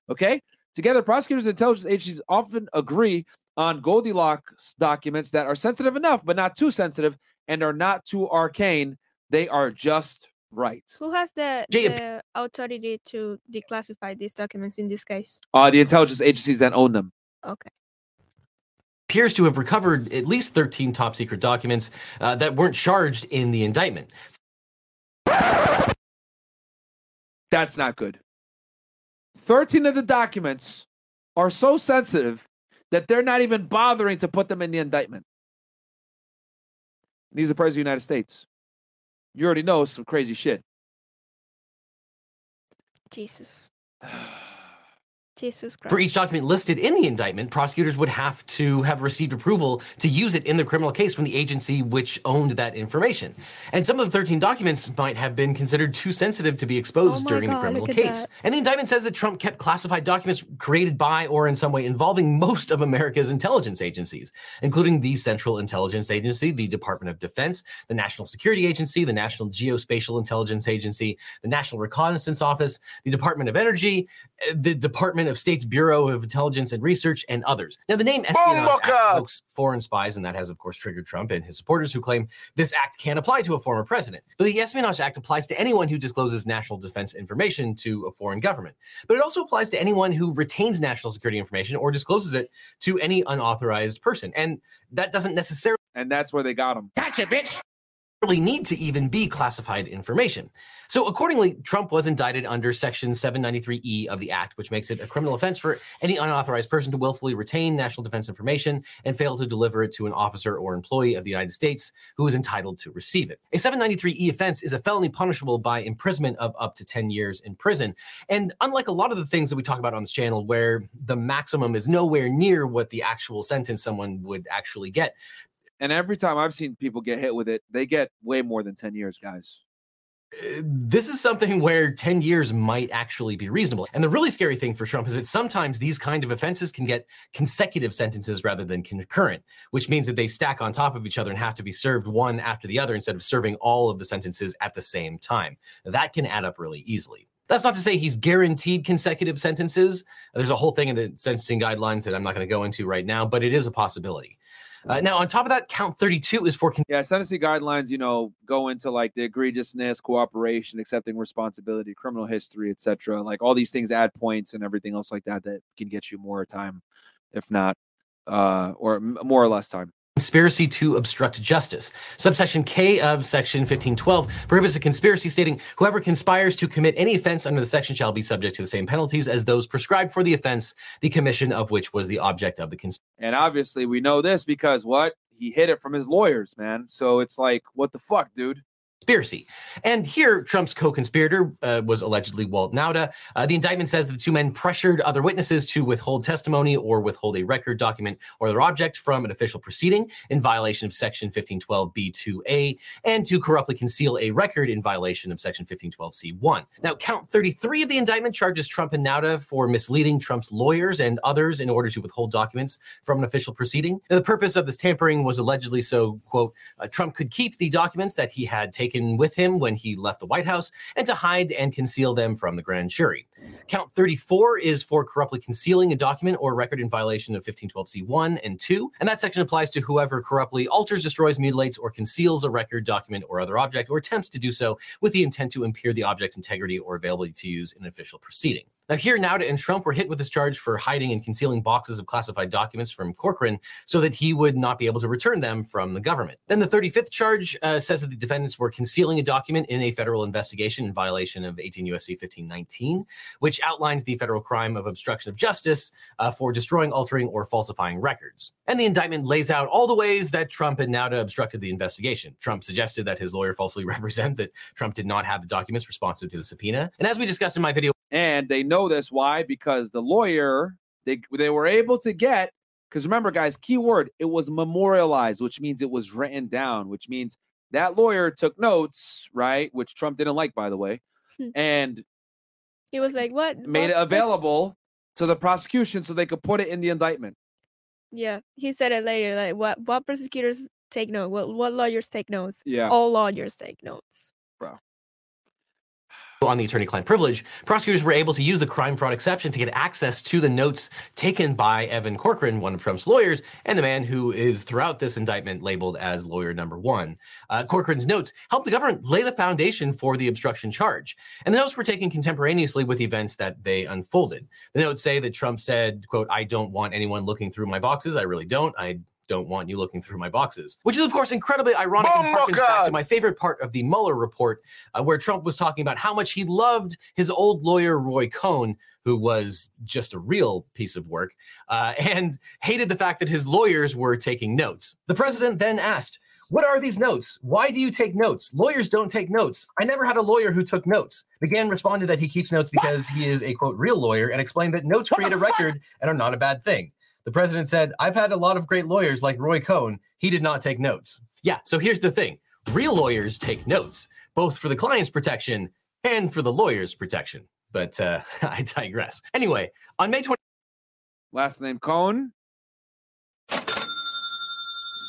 okay. Together, prosecutors and intelligence agencies often agree on Goldilocks documents that are sensitive enough, but not too sensitive, and are not too arcane. They are just right. Who has the, the authority to declassify these documents in this case? Uh, the intelligence agencies that own them. Okay. Appears to have recovered at least 13 top secret documents uh, that weren't charged in the indictment. That's not good. 13 of the documents are so sensitive that they're not even bothering to put them in the indictment. These are president of the United States you already know some crazy shit. Jesus. Jesus Christ. For each document listed in the indictment, prosecutors would have to have received approval to use it in the criminal case from the agency which owned that information. And some of the 13 documents might have been considered too sensitive to be exposed oh during God, the criminal case. That. And the indictment says that Trump kept classified documents created by or in some way involving most of America's intelligence agencies, including the Central Intelligence Agency, the Department of Defense, the National Security Agency, the National Geospatial Intelligence Agency, the National Reconnaissance Office, the Department of Energy, eh, the Department of State's Bureau of Intelligence and Research, and others. Now, the name espionage act evokes foreign spies, and that has, of course, triggered Trump and his supporters who claim this act can't apply to a former president. But the Espionage Act applies to anyone who discloses national defense information to a foreign government. But it also applies to anyone who retains national security information or discloses it to any unauthorized person. And that doesn't necessarily. And that's where they got him. Gotcha, bitch need to even be classified information. So, accordingly, Trump was indicted under Section 793E of the Act, which makes it a criminal offense for any unauthorized person to willfully retain national defense information and fail to deliver it to an officer or employee of the United States who is entitled to receive it. A 793E offense is a felony punishable by imprisonment of up to 10 years in prison. And unlike a lot of the things that we talk about on this channel, where the maximum is nowhere near what the actual sentence someone would actually get, and every time I've seen people get hit with it, they get way more than 10 years, guys. Uh, this is something where 10 years might actually be reasonable. And the really scary thing for Trump is that sometimes these kind of offenses can get consecutive sentences rather than concurrent, which means that they stack on top of each other and have to be served one after the other instead of serving all of the sentences at the same time. That can add up really easily. That's not to say he's guaranteed consecutive sentences. There's a whole thing in the sentencing guidelines that I'm not going to go into right now, but it is a possibility. Uh, now, on top of that, count 32 is for. Yeah, sentencing guidelines, you know, go into like the egregiousness, cooperation, accepting responsibility, criminal history, etc. Like all these things add points and everything else like that that can get you more time, if not, uh, or m- more or less time conspiracy to obstruct justice. Subsection K of Section 1512 prohibits a conspiracy stating whoever conspires to commit any offense under the section shall be subject to the same penalties as those prescribed for the offense, the commission of which was the object of the conspiracy. And obviously, we know this because what? He hid it from his lawyers, man. So it's like, what the fuck, dude? Conspiracy. And here, Trump's co conspirator uh, was allegedly Walt Nauta. Uh, the indictment says that the two men pressured other witnesses to withhold testimony or withhold a record, document, or other object from an official proceeding in violation of Section 1512b2a and to corruptly conceal a record in violation of Section 1512c1. Now, count 33 of the indictment charges Trump and Nauta for misleading Trump's lawyers and others in order to withhold documents from an official proceeding. Now, the purpose of this tampering was allegedly so, quote, uh, Trump could keep the documents that he had taken with him when he left the White House and to hide and conceal them from the grand jury. Count 34 is for corruptly concealing a document or record in violation of 1512c1 and 2, and that section applies to whoever corruptly alters, destroys, mutilates, or conceals a record, document, or other object, or attempts to do so with the intent to impair the object's integrity or availability to use in an official proceeding. Now, here, Nauta and Trump were hit with this charge for hiding and concealing boxes of classified documents from Corcoran so that he would not be able to return them from the government. Then the 35th charge uh, says that the defendants were concealing a document in a federal investigation in violation of 18 U.S.C. 1519, which outlines the federal crime of obstruction of justice uh, for destroying, altering, or falsifying records. And the indictment lays out all the ways that Trump and Nauta obstructed the investigation. Trump suggested that his lawyer falsely represent that Trump did not have the documents responsive to the subpoena. And as we discussed in my video, and they know this why because the lawyer they they were able to get because remember guys keyword it was memorialized which means it was written down which means that lawyer took notes right which trump didn't like by the way Hmm. and He was like, "What?" made it what- what's-" available to the prosecution so they could put it in the indictment Yeah, he said it later. Like, what? What prosecutors take note? What? What lawyers take notes? yeah All lawyers take notes. On the attorney-client privilege, prosecutors were able to use the crime fraud exception to get access to the notes taken by Evan Corcoran, one of Trump's lawyers, and the man who is throughout this indictment labeled as lawyer number one. Uh, Corcoran's notes helped the government lay the foundation for the obstruction charge, and the notes were taken contemporaneously with events that they unfolded. The notes say that Trump said, "quote I don't want anyone looking through my boxes. I really don't. I." Don't want you looking through my boxes, which is, of course, incredibly ironic and harkens back to my favorite part of the Mueller report, uh, where Trump was talking about how much he loved his old lawyer, Roy Cohn, who was just a real piece of work, uh, and hated the fact that his lawyers were taking notes. The president then asked, What are these notes? Why do you take notes? Lawyers don't take notes. I never had a lawyer who took notes. McGahn responded that he keeps notes because he is a quote real lawyer and explained that notes create a record and are not a bad thing. The president said, I've had a lot of great lawyers like Roy Cohn. He did not take notes. Yeah, so here's the thing real lawyers take notes, both for the client's protection and for the lawyer's protection. But uh, I digress. Anyway, on May 20- last name cohn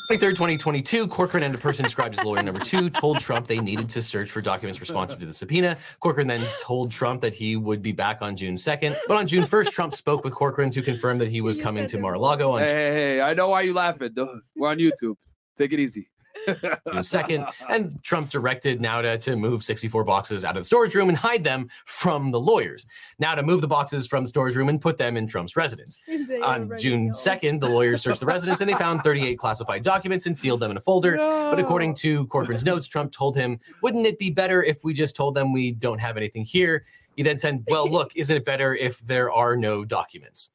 23rd, 2022, Corcoran and a person described as lawyer number two told Trump they needed to search for documents responsive to the subpoena. Corcoran then told Trump that he would be back on June 2nd. But on June 1st, Trump spoke with Corcoran to confirm that he was You coming said to it Mar-a-Lago on hey, hey hey i know why you're laughing. We're on youtube. Take it easy June 2nd. And Trump directed Nauta to move 64 boxes out of the storage room and hide them from the lawyers. Now to move the boxes from the storage room and put them in Trump's residence. On June know. 2nd, the lawyers searched the residence and they found 38 classified documents and sealed them in a folder. But according to Corcoran's notes, Trump told him, Wouldn't it be better if we just told them we don't have anything here? He then said, Well, look, isn't it better if there are no documents?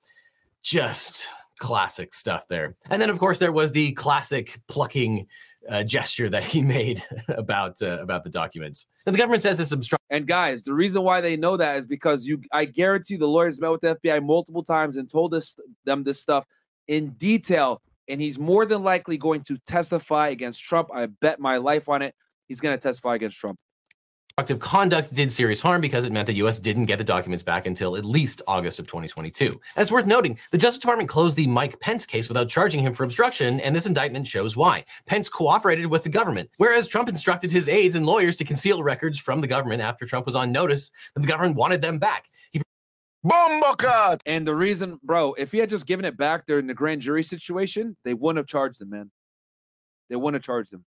Just classic stuff there. And then, of course, there was the classic plucking uh, gesture that he made about uh, about the documents. And the government says it's obstruction. And guys, the reason why they know that is because you I guarantee the lawyers met with the FBI multiple times and told us them this stuff in detail. And he's more than likely going to testify against Trump. I bet my life on it. He's going to testify against Trump. Obstructive conduct did serious harm because it meant the U.S. didn't get the documents back until at least August of 2022. And it's worth noting the Justice Department closed the Mike Pence case without charging him for obstruction, and this indictment shows why. Pence cooperated with the government, whereas Trump instructed his aides and lawyers to conceal records from the government after Trump was on notice that the government wanted them back. He Bumblecud! And the reason, bro, if he had just given it back during the grand jury situation, they wouldn't have charged him, man. They wouldn't have charged him.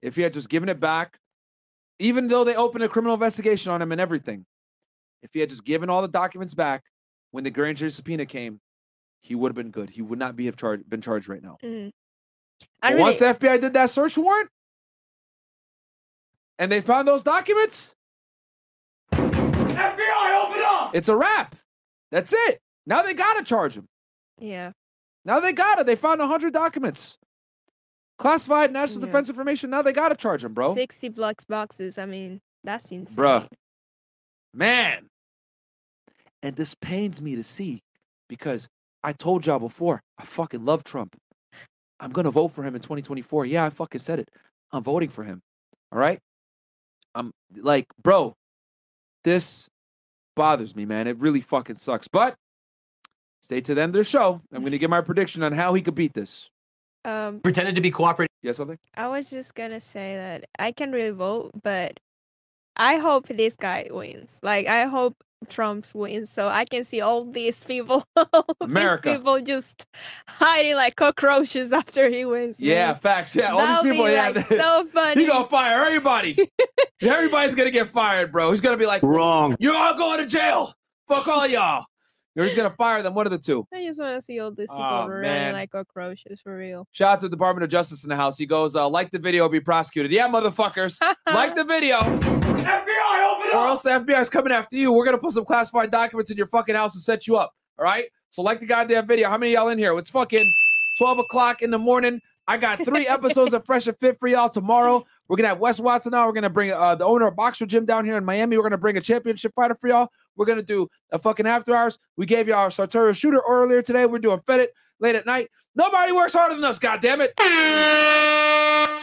If he had just given it back, even though they opened a criminal investigation on him and everything, if he had just given all the documents back when the grand jury subpoena came, he would have been good. He would not be have charged been charged right now. Mm-hmm. But really, once the FBI did that search warrant and they found those documents, FBI, open up! it's a wrap. That's it. Now they gotta charge him. yeah. Now they got it. They found 100 documents. Classified national Yeah. defense information. Now they gotta charge him, bro. 60 blocks boxes. I mean, that's insane. Bruh. Man. And this pains me to see because I told y'all before, I fucking love Trump. I'm gonna vote for him in 2024. Yeah, I fucking said it. I'm voting for him. All right. I'm like, bro, this bothers me, man. It really fucking sucks. But stay to the end of the show. I'm gonna give my prediction on how he could beat this. Um, Pretended to be cooperating. Yes, something? I was just gonna say that I can really vote, but I hope this guy wins. Like I hope Trump's wins, so I can see all these people, all America. these people just hiding like cockroaches after he wins. Yeah, man. facts. Yeah, all That'll these people. be, yeah, like, so funny. He gonna fire everybody. Everybody's gonna get fired, bro. He's gonna be like, Wrong. "You're all going to jail. Fuck all y'all." You're just gonna fire them. One of the two. I just want to see all these people Aw, running man. like cockroaches for real. Shout out to the Department of Justice in the house. He goes, uh, "Like the video, be prosecuted." Yeah, motherfuckers, like the video, FBI, open up. or else the FBI is coming after you. We're gonna put some classified documents in your fucking house and set you up. All right. So like the goddamn video. How many of y'all in here? It's fucking twelve o'clock in the morning. I got three episodes of Fresh and Fit for y'all tomorrow. We're gonna have Wes Watson now. We're gonna bring uh, the owner of Boxer Gym down here in Miami. We're gonna bring a championship fighter for y'all. We're gonna do a fucking after hours. We gave y'all our Sartorial shooter earlier today. We're doing Fed It late at night. Nobody works harder than us. God damn it!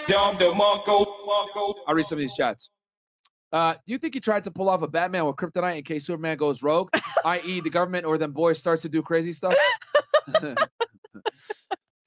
Dom DeMarco, Marco. I'll read some of these chats. Uh, do you think he tried to pull off a Batman with kryptonite in case Superman goes rogue, i.e., the government or them boys starts to do crazy stuff?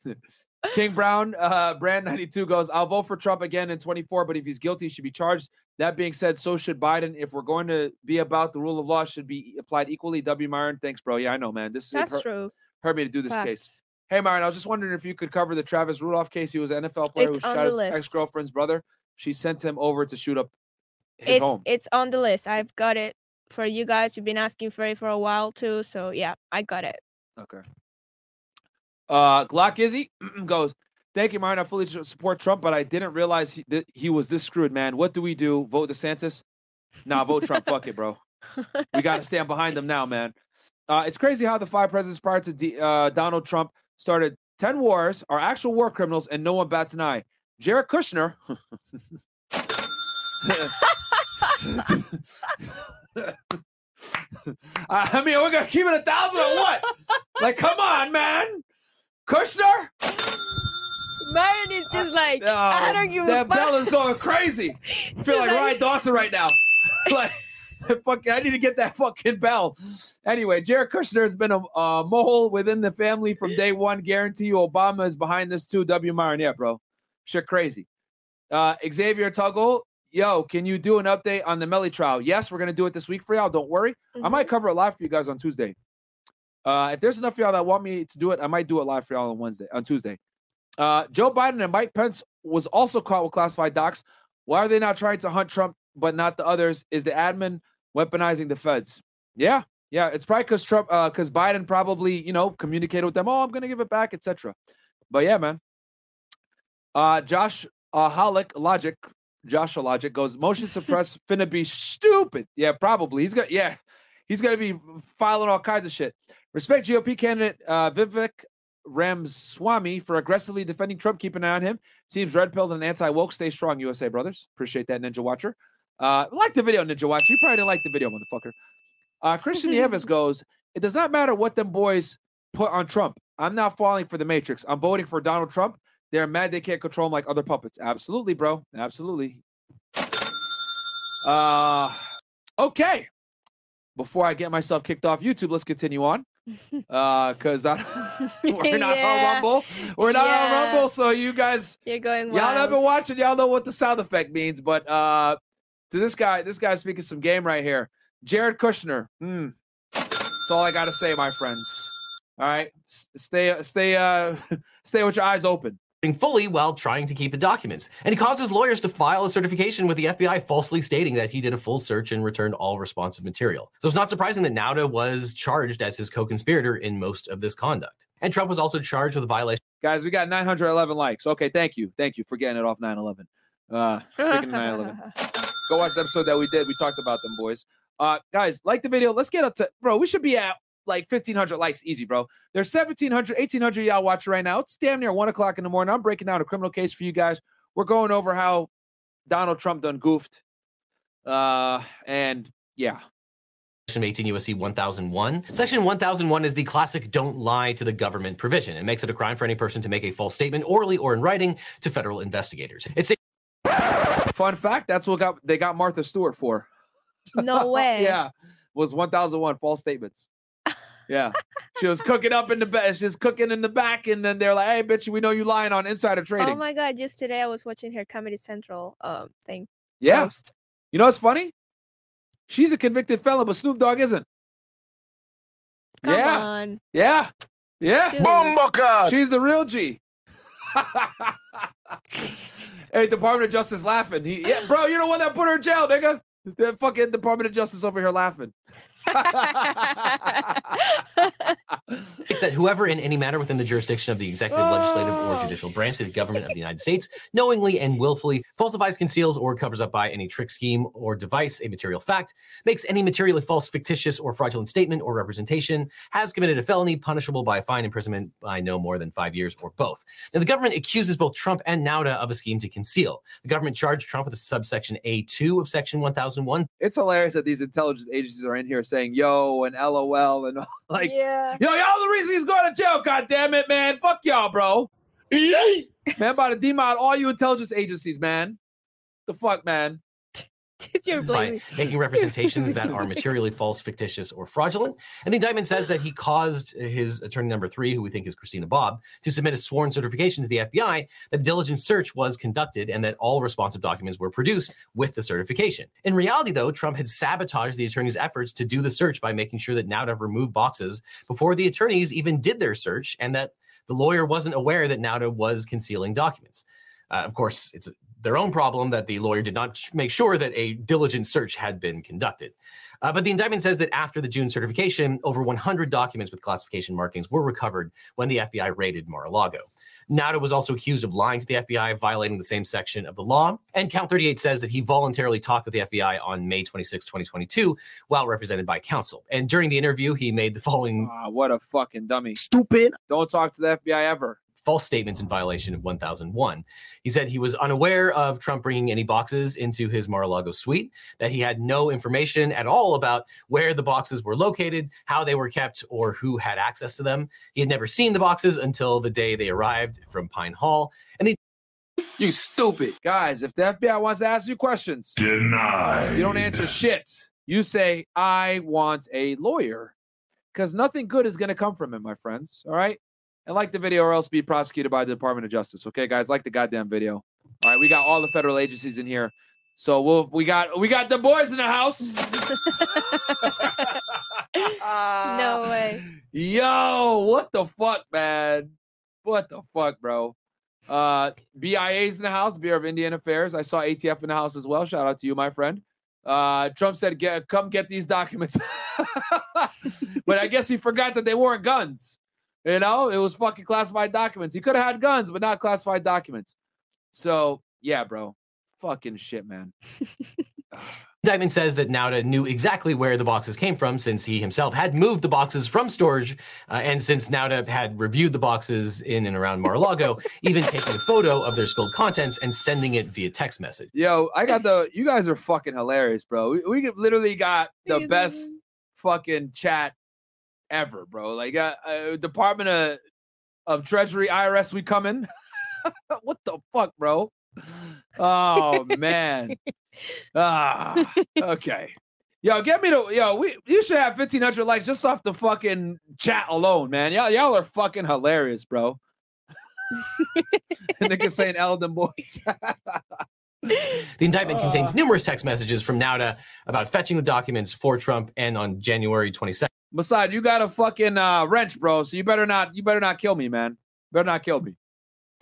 King Brown, uh, Brand 92 goes, I'll vote for Trump again in 24, but if he's guilty, he should be charged. That being said, so should Biden. If we're going to be about the rule of law, should be applied equally. W. Myron, thanks, bro. Yeah, I know, man. This That's hurt, true. hurt me to do this case. Hey, Myron, I was just wondering if you could cover the Travis Rudolph case. He was an NFL player It's who shot his ex girlfriend's brother. She sent him over to shoot up his It's home. it's on the list. I've got it for you guys. You've been asking for it for a while too, so yeah, I got it. Okay. Uh, Glock Izzy goes, Thank you, Myron. I fully support Trump, but I didn't realize he, that he was this screwed, man. What do we do? Vote DeSantis? Nah, vote Trump. Fuck it, bro. We got to stand behind him now, man. Uh, it's crazy how the five presidents prior to D, uh, Donald Trump started 10 wars, are actual war criminals, and no one bats an eye. Jared Kushner. I mean, we're going to keep it a thousand or what? Like, come on, man. Kushner? Myron is just like Oh, I don't give a that fuck. Bella's going crazy. I feel like like- Ryan Dawson right now. like, fucking, I need to get that fucking bell. Anyway, Jared Kushner has been a uh, mole within the family from day one. Guarantee you, Obama is behind this too. W. Myron, yeah, bro, shit, crazy. Uh, Xavier Tuggle, yo, can you do an update on the Melly trial? Yes, we're gonna do it this week for y'all. Don't worry. I might cover a lot for you guys on Tuesday. Uh, if there's enough of y'all that want me to do it, I might do it live for y'all on Wednesday, on Tuesday. Uh, Joe Biden and Mike Pence was also caught with classified docs. Why are they not trying to hunt Trump but not the others? Is the admin weaponizing the feds? Yeah, yeah. It's probably because Trump, because Biden probably, you know, communicated with them. Oh, I'm gonna give it back, etc. But yeah, man. Uh, Josh uh, Holic Logic, Joshua Logic goes motion suppress finna be stupid. Yeah, probably. He's got yeah, he's gonna be filing all kinds of shit. Respect GOP candidate uh, Vivek Ramaswamy for aggressively defending Trump. Keep an eye on him. Seems red pilled and anti woke. Stay strong, USA brothers. Appreciate that, Ninja Watcher. Uh, like the video, Ninja Watcher. You probably didn't like the video, motherfucker. Uh, Christian Nieves goes, It does not matter what them boys put on Trump. I'm not falling for the Matrix. I'm voting for Donald Trump. They're mad they can't control him like other puppets. Absolutely, bro. Absolutely. Uh, okay. Before I get myself kicked off YouTube, let's continue on. Uh, cause I, we're not Yeah. on Rumble. We're not on Rumble, so you guys You're going Y'all have been watching. Y'all know what the sound effect means. But uh, to this guy, this guy's speaking some game right here. Jared Kushner. Hmm. That's all I got to say, my friends. All right, S- stay, stay, uh, stay with your eyes open. Fully while trying to keep the documents. And he caused his lawyers to file a certification with the FBI falsely stating that he did a full search and returned all responsive material. So it's not surprising that Nauta was charged as his co-conspirator in most of this conduct. And Trump was also charged with a violation Guys, we got 911 likes. Okay, thank you, thank you for getting it off 911. Uh, speaking of 911, go watch the episode that we did. We talked about them boys. Uh, guys, like the video. Let's get up to bro. We should be at like 1,500 likes easy, bro. There's 1,700, 1,800 y'all watching right now. It's damn near one o'clock in the morning. I'm breaking down a criminal case for you guys. We're going over how Donald Trump done goofed. Uh, and yeah, Section 18 USC 1001. Section 1001 is the classic don't lie to the government provision. It makes it a crime for any person to make a false statement orally or in writing to federal investigators. It's a fun fact. That's what got they got Martha Stewart for. No way. yeah, was 1001 false statements. Yeah, she was cooking up in the back. She's cooking in the back, and then they're like, "Hey, bitch, we know you lying on insider trading." Oh my god! Just today, I was watching her Comedy Central um thing. yeah, post. you know what's funny? She's a convicted felon, but Snoop Dogg isn't. Come yeah, on. yeah, yeah. Dude. She's the real G. hey, Department of Justice laughing. He, yeah, bro, you're the one that put her in jail, nigga. The fucking Department of Justice over here laughing. It's that whoever in any matter within the jurisdiction of the executive, legislative, or Oh. judicial branch of the government of the United States knowingly and willfully falsifies, conceals, or covers up by any trick, scheme, or device a material fact, makes any materially false, fictitious, or fraudulent statement or representation, has committed a felony punishable by a fine, imprisonment by no more than five years, or both. Now, the government accuses both Trump and Nauta of a scheme to conceal. The government charged Trump with a subsection A2 of Section 1001 it's hilarious that these intelligence agencies are in here saying yo and LOL and like, yeah. yo, y'all the reason he's going to jail. God damn it, man. Fuck y'all, bro. Yay! Man, I'm about to demount all you intelligence agencies, man. The fuck, man. By making representations that are materially false, fictitious, or fraudulent. And the indictment says that he caused his attorney number three, who we think is Christina Bobb, to submit a sworn certification to the FBI that a diligent search was conducted and that all responsive documents were produced with the certification. In reality, though, Trump had sabotaged the attorney's efforts to do the search by making sure that Nauta removed boxes before the attorneys even did their search and that the lawyer wasn't aware that Nauta was concealing documents. Uh, of course, it's their own problem that the lawyer did not make sure that a diligent search had been conducted. Uh, but the indictment says that after the June certification, over 100 documents with classification markings were recovered when the FBI raided Mar-a-Lago. Nauta was also accused of lying to the FBI, violating the same section of the law. And Count 38 says that he voluntarily talked with the FBI on May 26, 2022, while represented by counsel. And during the interview, he made the following Ah, what a fucking dummy. Stupid. Don't talk to the FBI ever. False statements in violation of 1001. He said he was unaware of Trump bringing any boxes into his Mar-a-Lago suite, that he had no information at all about where the boxes were located, how they were kept, or who had access to them. He had never seen the boxes until the day they arrived from Pine Hall. And the You stupid. Guys, if the FBI wants to ask you questions, deny. you don't answer shit. You say, I want a lawyer. Because nothing good is going to come from it, my friends. All right. And like the video, or else be prosecuted by the Department of Justice. Okay, guys, like the goddamn video. All right, we got all the federal agencies in here. So we'll we got we got the boys in the house. No way. Yo, what the fuck, man? What the fuck, bro? Uh BIA's in the house, Bureau of Indian Affairs. I saw ATF in the house as well. Shout out to you, my friend. Uh Trump said, get come get these documents. but I guess he forgot that they weren't guns. You know, it was fucking classified documents. He could have had guns, but not classified documents. So yeah, bro. Fucking shit, man. Diamond says that Nauta knew exactly where the boxes came from since he himself had moved the boxes from storage. uh, and since Nauta had reviewed the boxes in and around Mar-a-Lago, even taking a photo of their spilled contents and sending it via text message. Yo, I got the. You guys are fucking hilarious, bro. We, we literally got the best fucking chat ever, bro. Like, uh, uh, Department of of Treasury, IRS, we coming. what the fuck, bro? Oh man. ah, okay. Yo, get me to yo. We you should have fifteen hundred likes just off the fucking chat alone, man. Y'all y'all are fucking hilarious, bro. Nigga saying Elden boys. The indictment contains numerous text messages from Nauta about fetching the documents for Trump and on January 22nd. Mossad, you got a fucking uh, wrench, bro. So you better not, you better not kill me, man. Better not kill me.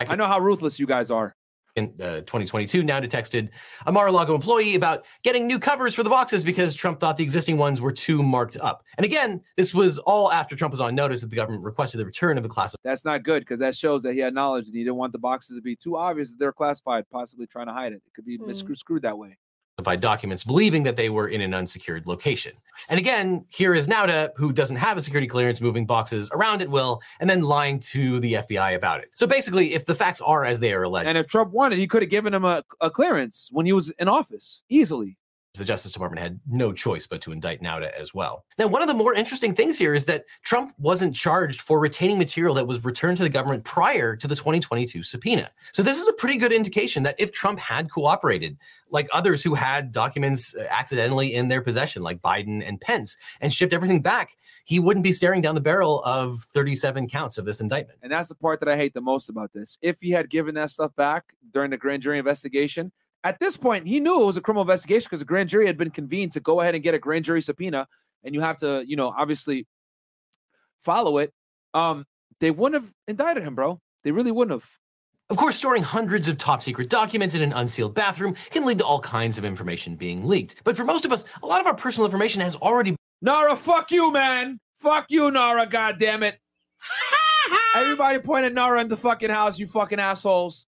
I know how ruthless you guys are. in uh, 2022 now texted a Mar-a-Lago employee about getting new covers for the boxes because Trump thought the existing ones were too marked up. And again, this was all after Trump was on notice that the government requested the return of the class. That's not good because that shows that he had knowledge and he didn't want the boxes to be too obvious that they're classified, possibly trying to hide it. It could be Hmm. screwed that way. Classified documents, believing that they were in an unsecured location. And again, here is Nauta, who doesn't have a security clearance, moving boxes around at will and then lying to the FBI about it. So basically, if the facts are as they are alleged, And if Trump wanted, he could have given him a, a clearance when he was in office easily. The Justice Department had no choice but to indict Nauta as well. Now, one of the more interesting things here is that Trump wasn't charged for retaining material that was returned to the government prior to the 2022 subpoena. So, this is a pretty good indication that if Trump had cooperated, like others who had documents uh, accidentally in their possession, like Biden and Pence, and shipped everything back, he wouldn't be staring down the barrel of 37 counts of this indictment. And that's the part that I hate the most about this. If he had given that stuff back during the grand jury investigation, at this point, he knew it was a criminal investigation because a grand jury had been convened to go ahead and get a grand jury subpoena, and you have to, you know, obviously follow it. Um, they wouldn't have indicted him, bro. They really wouldn't have. Of course, storing hundreds of top secret documents in an unsealed bathroom can lead to all kinds of information being leaked. But for most of us, a lot of our personal information has already Nara, fuck you, man. Fuck you, Nara. God damn it. Everybody point at Nara in the fucking house, you fucking assholes.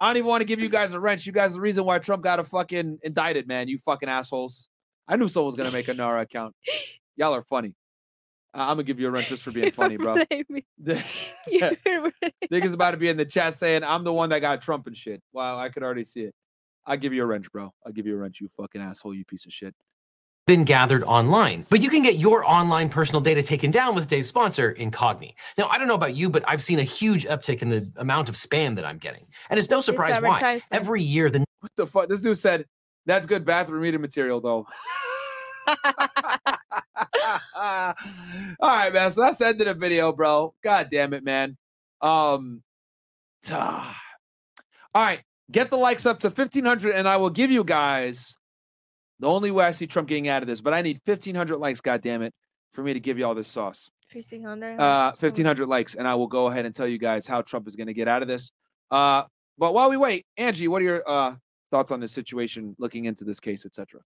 I don't even want to give you guys a wrench. You guys are the reason why Trump got a fucking indicted, man. You fucking assholes. I knew someone was gonna make a Nara account. Y'all are funny. Uh, I'm gonna give you a wrench just for being funny, bro. Niggas about to be in the chat saying I'm the one that got Trump and shit. Wow, I could already see it. I'll give you a wrench, bro. I'll give you a wrench, you fucking asshole, you piece of shit. Been gathered online. But you can get your online personal data taken down with today's sponsor, Incogni. Now, I don't know about you, but I've seen a huge uptick in the amount of spam that I'm getting. And it's no surprise why. Every year, the What the fuck? This dude said that's good bathroom reading material, though. All right, man. So that's the end of the video, bro. God damn it, man. Um, ah. all right, get the likes up to fifteen hundred, and I will give you guys the only way I see Trump getting out of this. But I need fifteen hundred likes, god damn it, for me to give you all this sauce. 1500. Uh, fifteen hundred likes, and I will go ahead and tell you guys how Trump is going to get out of this. Uh, but while we wait, Angie, what are your uh thoughts on this situation, looking into this case, etc.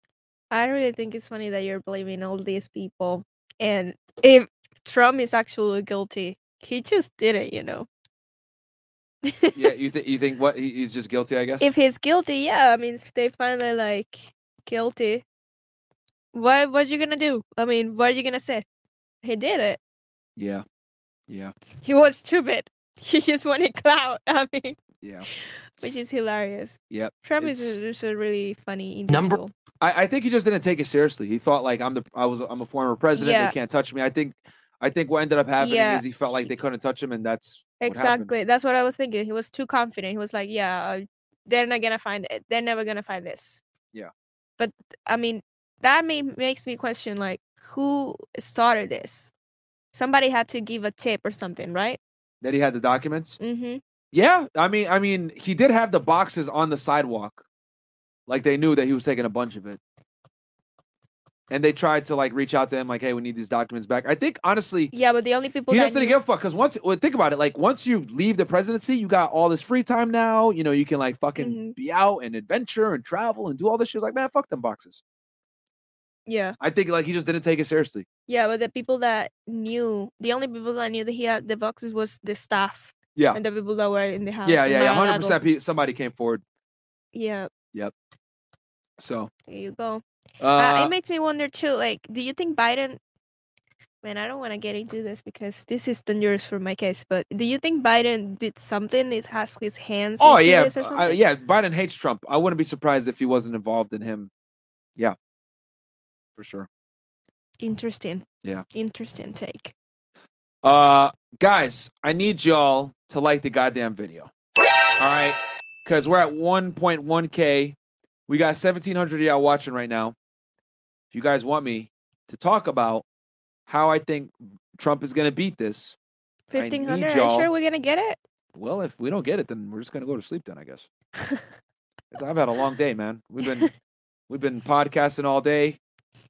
I really think it's funny that you're blaming all these people. And if Trump is actually guilty, he just did it, you know. yeah, you think you think what he's just guilty? I guess. if he's guilty, yeah, I mean, they finally like guilty. What what you gonna do? I mean, what are you gonna say? He did it. yeah, yeah, He was stupid. He just wanted clout. I mean, yeah, which is hilarious. yep. Trump is It's- a, is a really funny Number- I, I think he just didn't take it seriously. He thought like I'm the I was I'm a former president. Yeah. They can't touch me. I think I think what ended up happening Yeah, is he felt like they couldn't touch him, and that's what. Exactly. That's what I was thinking. He was too confident. He was like, "Yeah, uh, they're not gonna find it. They're never gonna find this." Yeah. But I mean, that may, makes me question like, who started this? Somebody had to give a tip or something, right? that he had the documents. Mm-hmm. Yeah, I mean, I mean, he did have the boxes on the sidewalk, like they knew that he was taking a bunch of it, and they tried to like reach out to him, like, "Hey, we need these documents back." I think honestly, Yeah, but the only people he didn't knew- give a fuck because once, well, think about it, like once you leave the presidency, you got all this free time now. You know, you can like fucking Mhm. be out and adventure and travel and do all this shit. Like, man, fuck them boxes. yeah, I think like he just didn't take it seriously. yeah, but the people that knew, the only people that knew that he had the boxes was the staff Yeah, and the people that were in the house. yeah, yeah, yeah. Hundred percent. Somebody came forward. Yeah, Yep. So, there you go. Uh, uh, it makes me wonder too like do you think biden man i don't want to get into this because this is dangerous for my case but do you think biden did something that has his hands oh yeah, this or I- something yeah. Biden hates Trump. I wouldn't be surprised if he wasn't involved in him. Yeah, for sure. interesting Yeah. interesting take Uh, guys, I need y'all to like the goddamn video. All right, because we're at 1.1k. We got 1,700 of y'all watching right now. If you guys want me to talk about how I think Trump is going to beat this, 1500 are you sure we're gonna get it well, if we don't get it, then we're just going to go to sleep. Then I guess. I've had a long day, man. We've been we've been podcasting all day.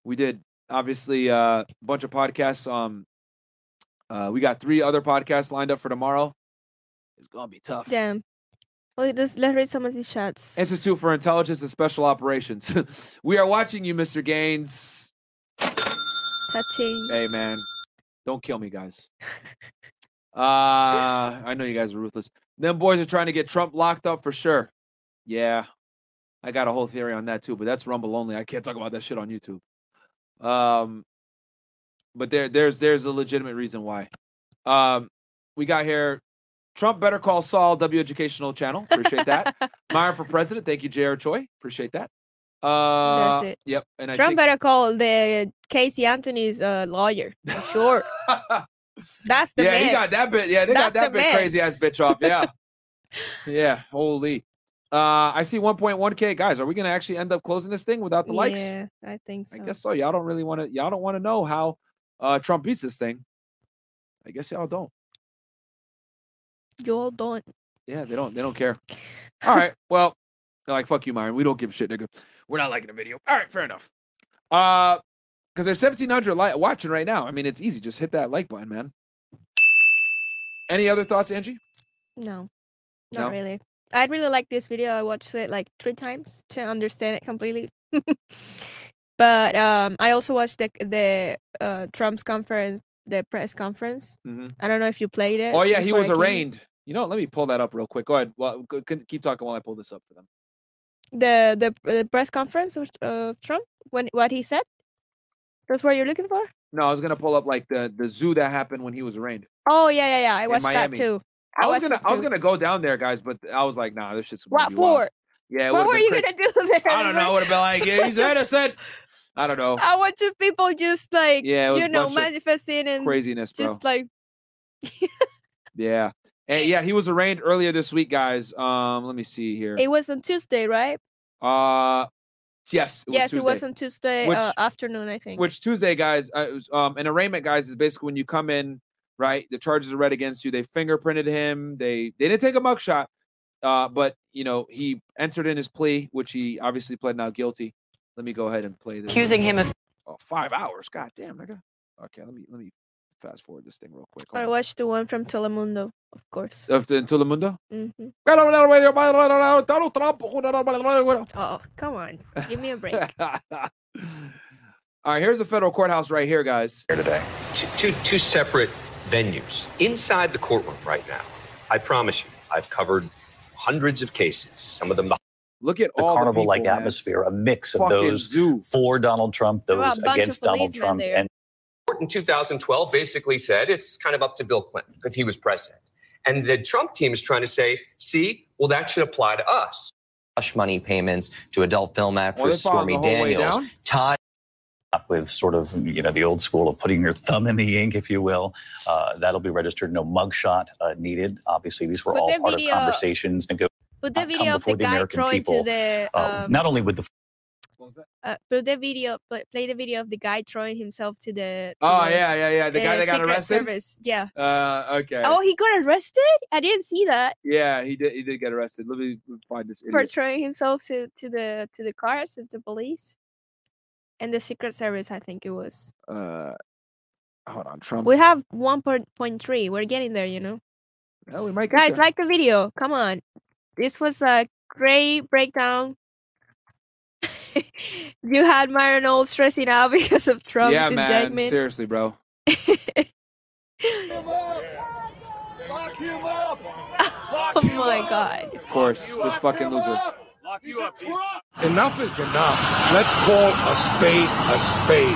We did obviously uh, a bunch of podcasts. Um, uh, we got three other podcasts lined up for tomorrow. It's gonna be tough. damn well let's let's read some of these chats Institute for Intelligence and Special Operations. we are watching you, Mr. Gaines. touching Hey, man, don't kill me, guys. Uh, I know you guys are ruthless. Them boys are trying to get Trump locked up for sure. Yeah, I got a whole theory on that too, but that's Rumble only. I can't talk about that shit on YouTube. Um, but there, there's, there's a legitimate reason why. Um, we got here. Trump better call Saul W Educational Channel. Appreciate that. Myron for president. Thank you, J.R. Choi. Appreciate that. Uh, it. Yep. And I Trump think, better call the Casey Anthony's uh, lawyer. Sure. That's the yeah, man. he got that bit. Yeah, they That's got that the bit man. crazy ass bitch off. Yeah, yeah. Holy. Uh, I see 1.1k guys. Are we gonna actually end up closing this thing without the likes? Yeah, I think so. I guess so. Y'all don't really want to. Y'all don't want to know how uh Trump beats this thing. I guess y'all don't. You all don't. Yeah, they don't. They don't care. All right. Well, they're like fuck you, Myron. We don't give a shit, nigga. We're not liking the video. All right, fair enough. Uh, because there's 1,700 li- watching right now. I mean, it's easy. Just hit that like button, man. Any other thoughts, Angie? No, not No? really. I really like this video. I watched it like three times to understand it completely. but um, I also watched the the uh, Trump's conference, the press conference. Mm-hmm. I don't know if you played it. Oh yeah, he was I arraigned. You know, let me pull that up real quick. Go ahead. Well, go, keep talking while I pull this up for them. The the the press conference of uh, Trump when what he said. That's what you're looking for. No, I was gonna pull up like the the zoo that happened when he was arraigned. Oh yeah yeah yeah. I watched that too. I, was gonna I was gonna go down there, guys, but I was like, nah, this shit's What be wild. for? Yeah, What were you gonna do there? I don't know. I would have been like, yeah, he's innocent. I don't know. I want to people just like Yeah, you know manifesting and Craziness, bro. just like Yeah. And yeah, he was arraigned earlier this week, guys. Um, let me see here. it was on Tuesday, right? Uh, yes, it yes, Tuesday. it was on Tuesday Which- uh, afternoon, I think. Which Tuesday, guys? Uh, was, um, an arraignment, guys, is basically when you come in, right? The charges are read against you. They fingerprinted him. They they didn't take a mugshot, uh, but you know he entered in his plea, which he obviously pled not guilty. Let me go ahead and play this. accusing him of Oh, five hours. God damn, nigga. Okay, let me let me fast forward this thing real quick. I Hold on. watched the one from Telemundo, of course. Of the- in Telemundo. hmm Donald Trump. Oh, come on, give me a break. All right, here's the federal courthouse right here, guys. here today. Two, two, two separate venues inside the courtroom right now. I promise you, I've covered hundreds of cases, some of them the Look at The all carnival like the people, man. atmosphere, a mix of those zoo. for Donald Trump, There were a those against Donald Trump, there. and court in 2012 basically said it's kind of up to Bill Clinton because he was president. And the Trump team is trying to say, see, well, that should apply to us. hush money payments to adult film actress followed Stormy the whole way Daniels. down. Todd with sort of you know the old school of putting your thumb in the ink, if you will. Uh, that'll be registered. No mugshot uh, needed. Obviously, these were But all part video- of conversations. Nego- Put the uh, video of the the guy American throwing people, to the uh, um, not only with the What was that? uh, put the video play, play the video of the guy throwing himself to the to Oh the, yeah, yeah, yeah. The guy uh, that got arrested. Service. Yeah. Uh, okay. Oh, he got arrested. I didn't see that yeah, he did. He did get arrested. Let me find this for throwing himself to to the to the cars of the police and the Secret Service. I think it was. Uh, hold on, Trump. We have one point three. We're getting there, you know. Well, we might get Guys, there. like the video. Come on. This was a great breakdown. you had Myron all stressing out because of Trump's yeah, man. indictment. Seriously, bro. Lock him up. Oh my god. Of course, this fucking loser. Enough is enough. Let's call a spade a spade.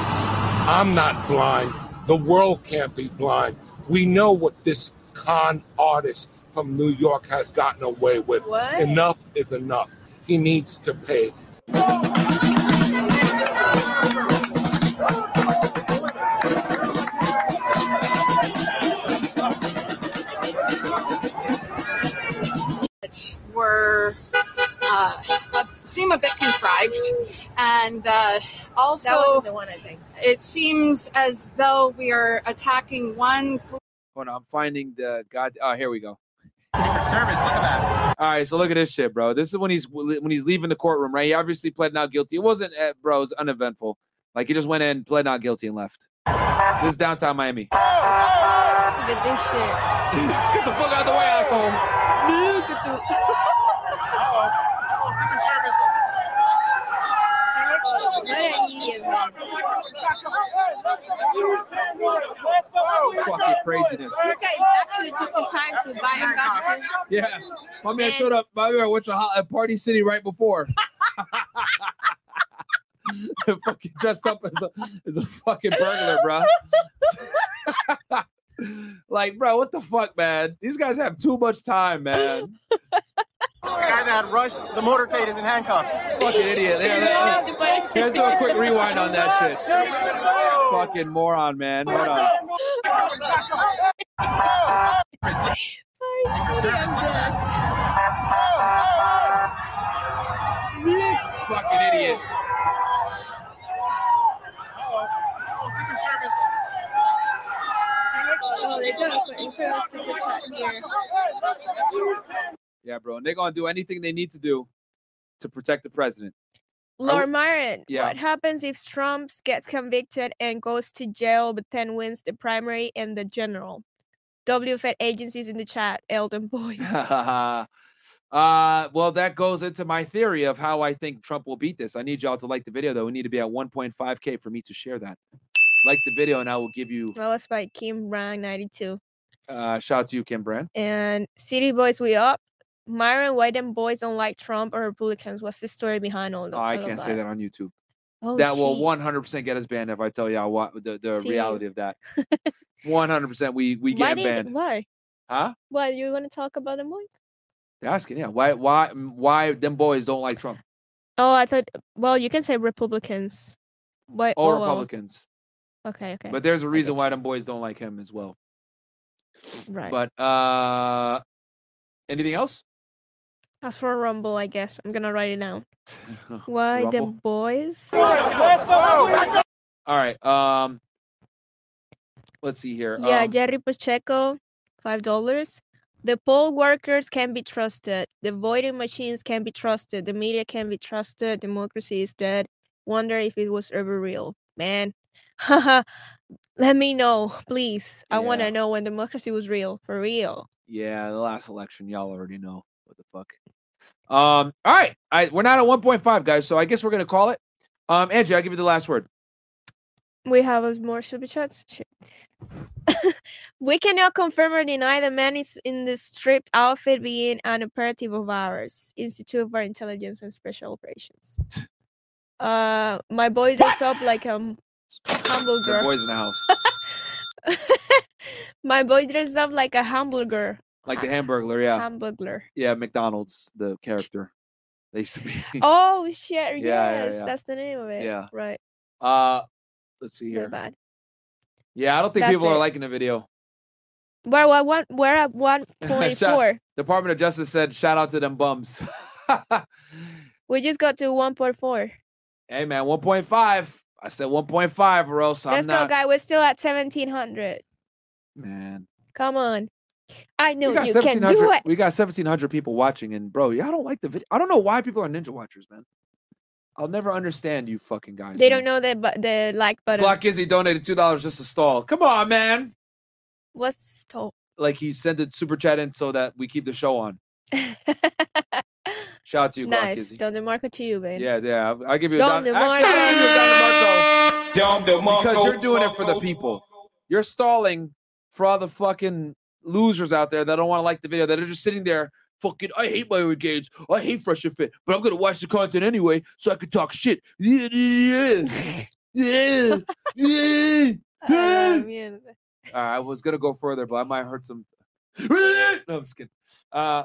I'm not blind. The world can't be blind. We know what this con artist from New York has gotten away with. What? Enough is enough. He needs to pay. were uh, seem a bit contrived, and uh, also That wasn't the one, I think. it seems as though we are attacking one Hold on, I'm finding the god. Oh, here we go. Service, look at that. All right, so look at this shit, bro. This is when he's when he's leaving the courtroom, right? He obviously pled not guilty. It wasn't, uh, bro. It was uneventful. Like he just went in, pled not guilty, and left. This is downtown Miami. Look at this shit. Get the fuck out of the way, asshole. Look at the. What an idiot, man. Fucking craziness. This guy actually took the time to buy a costume. Yeah, my man And- showed up. My man went to a party city right before. fucking dressed up as a as a fucking burglar, bro. like, bro, what the fuck, man? These guys have too much time, man. The guy that rushed the motorcade is in handcuffs. Fucking idiot. There, there. Let's do a quick rewind on that shit. Fucking moron, man. Hold on. Fucking idiot. Secret Service. Oh, they got a quick for a super chat here. Yeah, bro. And they're gonna do anything they need to do to protect the president. Lord Myron, Yeah. what happens if Trump gets convicted and goes to jail but then wins the primary and the general? WFED agencies in the chat, Elton Boys. uh well, that goes into my theory of how I think Trump will beat this. I need y'all to like the video though. We need to be at 1.5k for me to share that. Like the video, and I will give you That was by Kim Brown 92. uh shout out to you, Kim Brand. And City Boys, we up. Myron, why them boys don't like Trump or Republicans? What's the story behind all, the, Oh, I all of can't say that on YouTube. Oh, that will 100% get us banned if I tell y'all what the, the See. reality of that. 100% we we why get did, banned. Why? Huh? Why you want to talk about them boys? They're asking, yeah. Why why why them boys don't like Trump? Oh, I thought. Well, you can say Republicans. Why? Or oh, Republicans. Okay, okay. But there's a reason why them boys don't like him as well. right. But uh anything else? As for a Rumble, I guess I'm gonna write it down. Why Rumble? them boys? All right. Um let's see here. Yeah, Um, Jerry Pacheco, five dollars. The poll workers can be trusted. The voting machines can be trusted. The media can be trusted. Democracy is dead. Wonder if it was ever real, man. Let me know, please. I want to know when democracy was real, for real. Yeah, the last election, y'all already know what the fuck. Um, all right. I we're not at 1.5, guys, so I guess we're gonna call it. Um, Angie, I'll give you the last word. We have more super chats. We cannot confirm or deny the man is in the stripped outfit being an operative of ours, Institute for Intelligence and Special Operations. Uh, my boy dressed up like a humble girl. boys in the house. my boy dressed up like a hamburger. Like the Hamburglar, yeah. Hamburglar. yeah, McDonald's, the character. They used to be. Oh shit! yeah, yes, yeah. that's the name of it. Yeah. Right. Uh let's see here. bad. Yeah, I don't think That's people are liking the video. We're at one. We're at one point four. point Department of Justice said, shout out to them bums. We just got to one point four. hey man, 1.5. I said 1.5 or else I'm Let's go, guy. We're still at seventeen hundred. man. Come on. I know We got you can 1700 do it. We got 1700 people watching, and bro, y'all don't like the video. I don't know why people are ninja watchers, man. I'll never understand you fucking guys. They man. don't know the bu- the like button. Black Izzy donated two dollars just to stall. Come on, man. What's stop? Like he sent a super chat in so that we keep the show on. Shout out to you, Glock nice. Izzy. Don DeMarco to you, babe. Yeah, yeah. I'll, I'll give you a Don Don. Actually, I'll give you a Don DeMarco. Dom DeMarco. Because you're doing it for the people. You're stalling for all the fucking losers out there that don't want to like the video, that are just sitting there. Fucking, I hate Myron Gaines. I hate Fresh and Fit, but I'm gonna watch the content anyway, so I can talk shit. Yeah, yeah, yeah, yeah. Ah, mierda. Uh, I was gonna go further, but I might hurt some. no, I'm just kidding. Uh,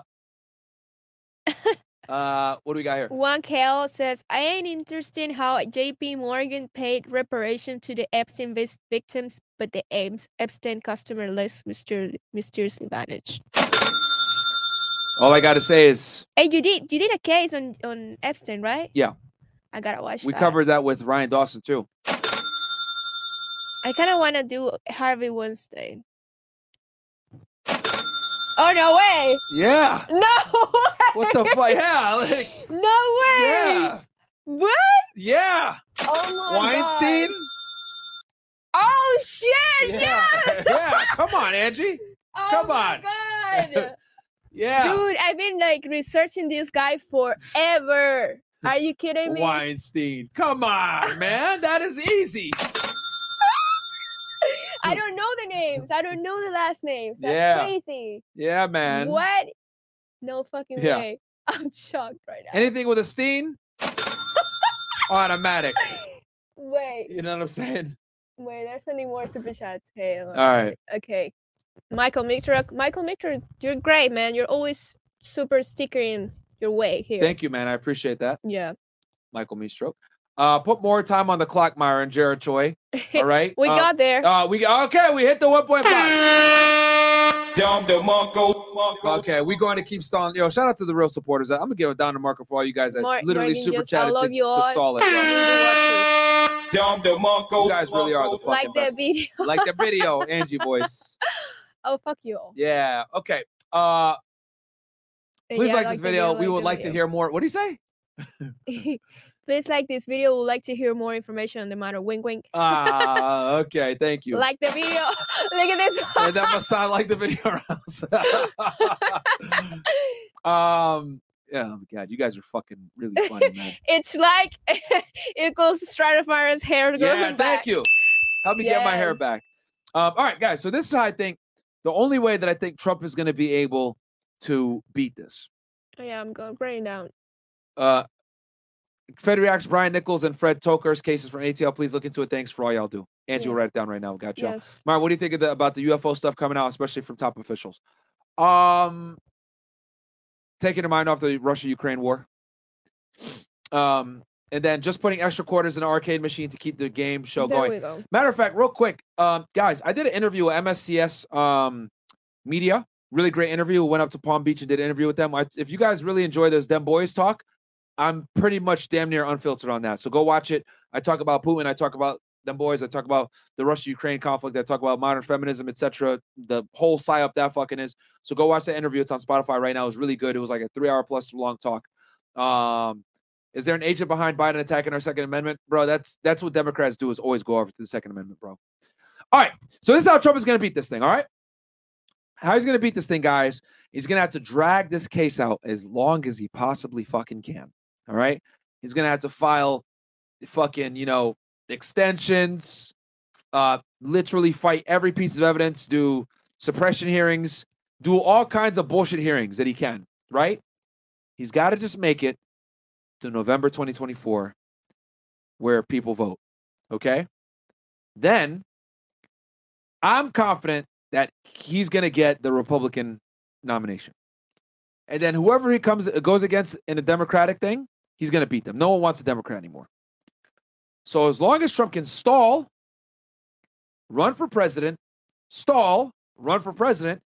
uh, what do we got here? Juan Kel says, I ain't interested in how JP Morgan paid reparation to the Epstein victims, but the Ames Epstein customer list myster- mysteriously vanished. All I gotta say is, Hey, you did you did a case on, on Epstein, right? yeah, I gotta watch we that. covered that with Ryan Dawson too. I kind of want to do Harvey Weinstein. Oh no way! Yeah. No way! What the fuck? Yeah, like, No way! yeah, What? yeah. Oh my Weinstein. God. Oh shit! Yeah, Yes! yeah. Come on, Angie. Oh Come my on. God! Yeah. Dude, I've been like researching this guy forever. Are you kidding me? Weinstein. Come on, man. That is easy. I don't know the names. I don't know the last names. That's Yeah. crazy. Yeah, man. What? No fucking Yeah. way. I'm shocked right now. Anything with a Steen? automatic. Wait, You know what I'm saying? wait. They're sending more super chats. Hey. All right. Okay. Michael Mixer. Michael Mixer, you're great, man. You're always super stickering your way here. Thank you, man. I appreciate that. Yeah. Michael Meestroke. Uh, put more time on the clock, Myra and Jared Choi. All right. We Uh, got there. Uh, we okay. We hit the one point five. Down the Marco, Marco. Okay, we going to keep stalling. Yo, shout out to the real supporters. I'm gonna give it down to Marco for all you guys that Mar- literally Morgan super chatted to, to stall it. bro. Down the Marco. You guys really are the fucking like that best. video. Like the video, Angie voice. oh fuck you all. Yeah. Okay. Uh, please Yeah, like this the video. We like would the like to hear more. What do you say? Please like this video. Would like to hear more information on the matter. Wink, wink. Ah, okay. Thank you. Like the video. Look at this one. that must sound like the video um. Yeah, oh my God, you guys are fucking really funny, man. It's like equals Stratifire's hair growing Yeah, back. thank you. Help me get my hair back. Um, all right, guys. So this is how I think the only way that I think Trump is going to be able to beat this. Oh, yeah, I'm going writing down. Uh, Fed reacts Brian Nichols and Fred Tokars' cases from ATL. Please look into it. Thanks for all y'all do. Angie will Yeah. write it down right now. Got you. Yes. Mara, what do you think of the, about the UFO stuff coming out, especially from top officials? Um, taking your mind off the Russia-Ukraine war. Um, and then just putting extra quarters in an arcade machine to keep the game show There going. go. Matter of fact, real quick, um, guys, I did an interview with MSCS um, Media. Really great interview. Went up to Palm Beach and did an interview with them. I, if you guys really enjoy this Them Boys talk, I'm pretty much damn near unfiltered on that. So go watch it. I talk about Putin. I talk about them boys. I talk about the Russia-Ukraine conflict. I talk about modern feminism, etc. The whole psyop that fucking is. So go watch that interview. It's on Spotify right now. It was really good. It was like a three-hour plus long talk. Um, is there an agent behind Biden attacking our Second Amendment, bro? That's that's what Democrats do is always go over to the Second Amendment, bro. All right, so this is how Trump is going to beat this thing. All right, how he's going to beat this thing, guys? He's going to have to drag this case out as long as he possibly fucking can. All right, he's going to have to file fucking you know extensions, uh, literally fight every piece of evidence, do suppression hearings, do all kinds of bullshit hearings that he can. Right? He's got to just make it to November 2024 where people vote. Okay? Then I'm confident that he's going to get the Republican nomination. And then whoever he comes goes against in a Democratic thing, he's going to beat them. No one wants a Democrat anymore. So as long as Trump can stall, run for president, stall, run for president,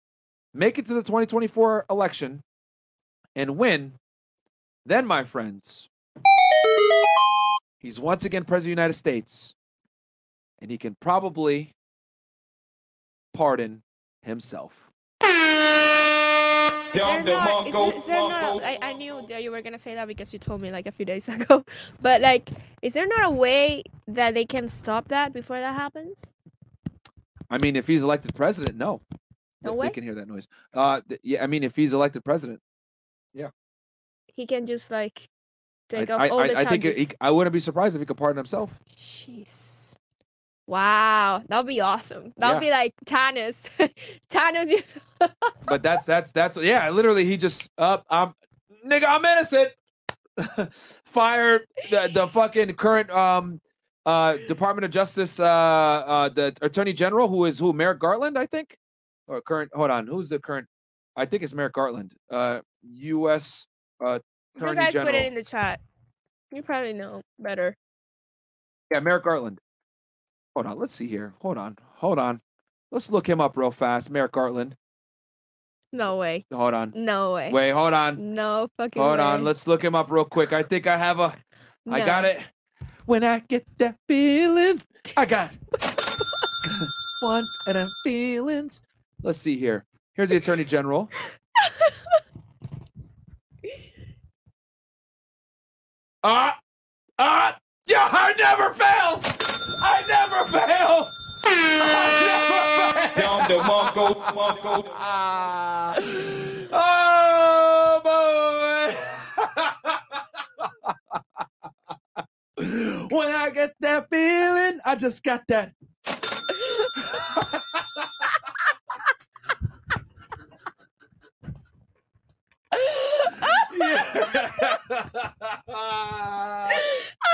make it to the 2024 election and win, then my friends, He's once again president of the United States, and he can probably pardon himself. Is there not, is, is there not I, I knew that you were gonna say that because you told me like a few days ago. But like, is there not a way that they can stop that before that happens? I mean, if he's elected president, no. No Th- way? They can hear that noise. Uh, th- yeah, I mean, if he's elected president, yeah. He can just like take I, off I, all the I, I think it, he, I wouldn't be surprised if he could pardon himself. Jeez. Wow, that'd be awesome. That'd Yeah. be like Thanos. Thanos just But that's that's that's yeah. Literally, he just up. I'm nigga. I'm innocent. Fire the the fucking current um uh Department of Justice uh uh the Attorney General who is who Merrick Garland I think or current. Hold on, who's the current? I think it's Merrick Garland. Uh, U.S. Uh, Attorney you guys General. put it in the chat. You probably know better. Yeah, Merrick Garland. Hold on, let's see here. Hold on, hold on. Let's look him up real fast. Merrick Garland. No way. Hold on. No way. Wait, hold on. No fucking Hold way. on. Let's look him up real quick. I think I have a. I got it. When I get that feeling, I got one of them feelings. Let's see here. Here's the Attorney General. Ah, ah, yeah, I never fail. I never fail. I never fail. Down the Marco, Marco. Ah. Oh boy. when I get that feeling, I just got that. How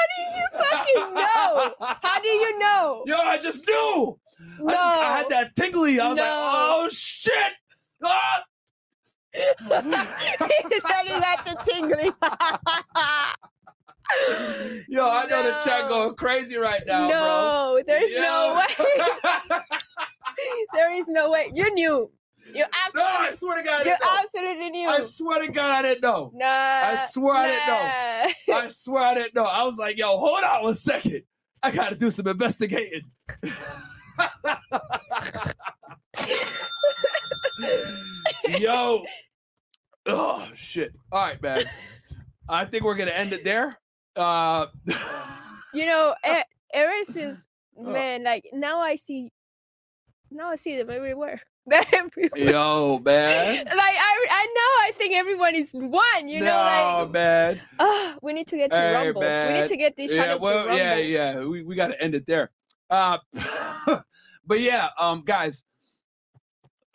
do you fucking know? How do you know? Yo, I just knew. No. I, just, I had that tingly. I was like, oh shit. Ah! he said he had to tingling. Yo, I know the chat No. going crazy right now, bro. no, there's no way. there is no way. You knew. You No, absolutely. I swear to God, I you absolutely knew. I swear to God, I didn't know. Nah. I swear I didn't know. I swear I didn't know. I was like, yo, hold on one second. I gotta do some investigating. yo. Oh shit. All right, man. I think we're gonna end it there. Uh you know, e- ever since Oh. man, like now I see, now I see them everywhere. They're everywhere. yo, man. Like I, I know. I think everyone is one. You know, no, like man. Oh, we need to get to Hey, Rumble. We need to get this yeah, channel well, to Rumble. yeah, yeah. We, we got to end it there. Uh, but yeah, um, guys.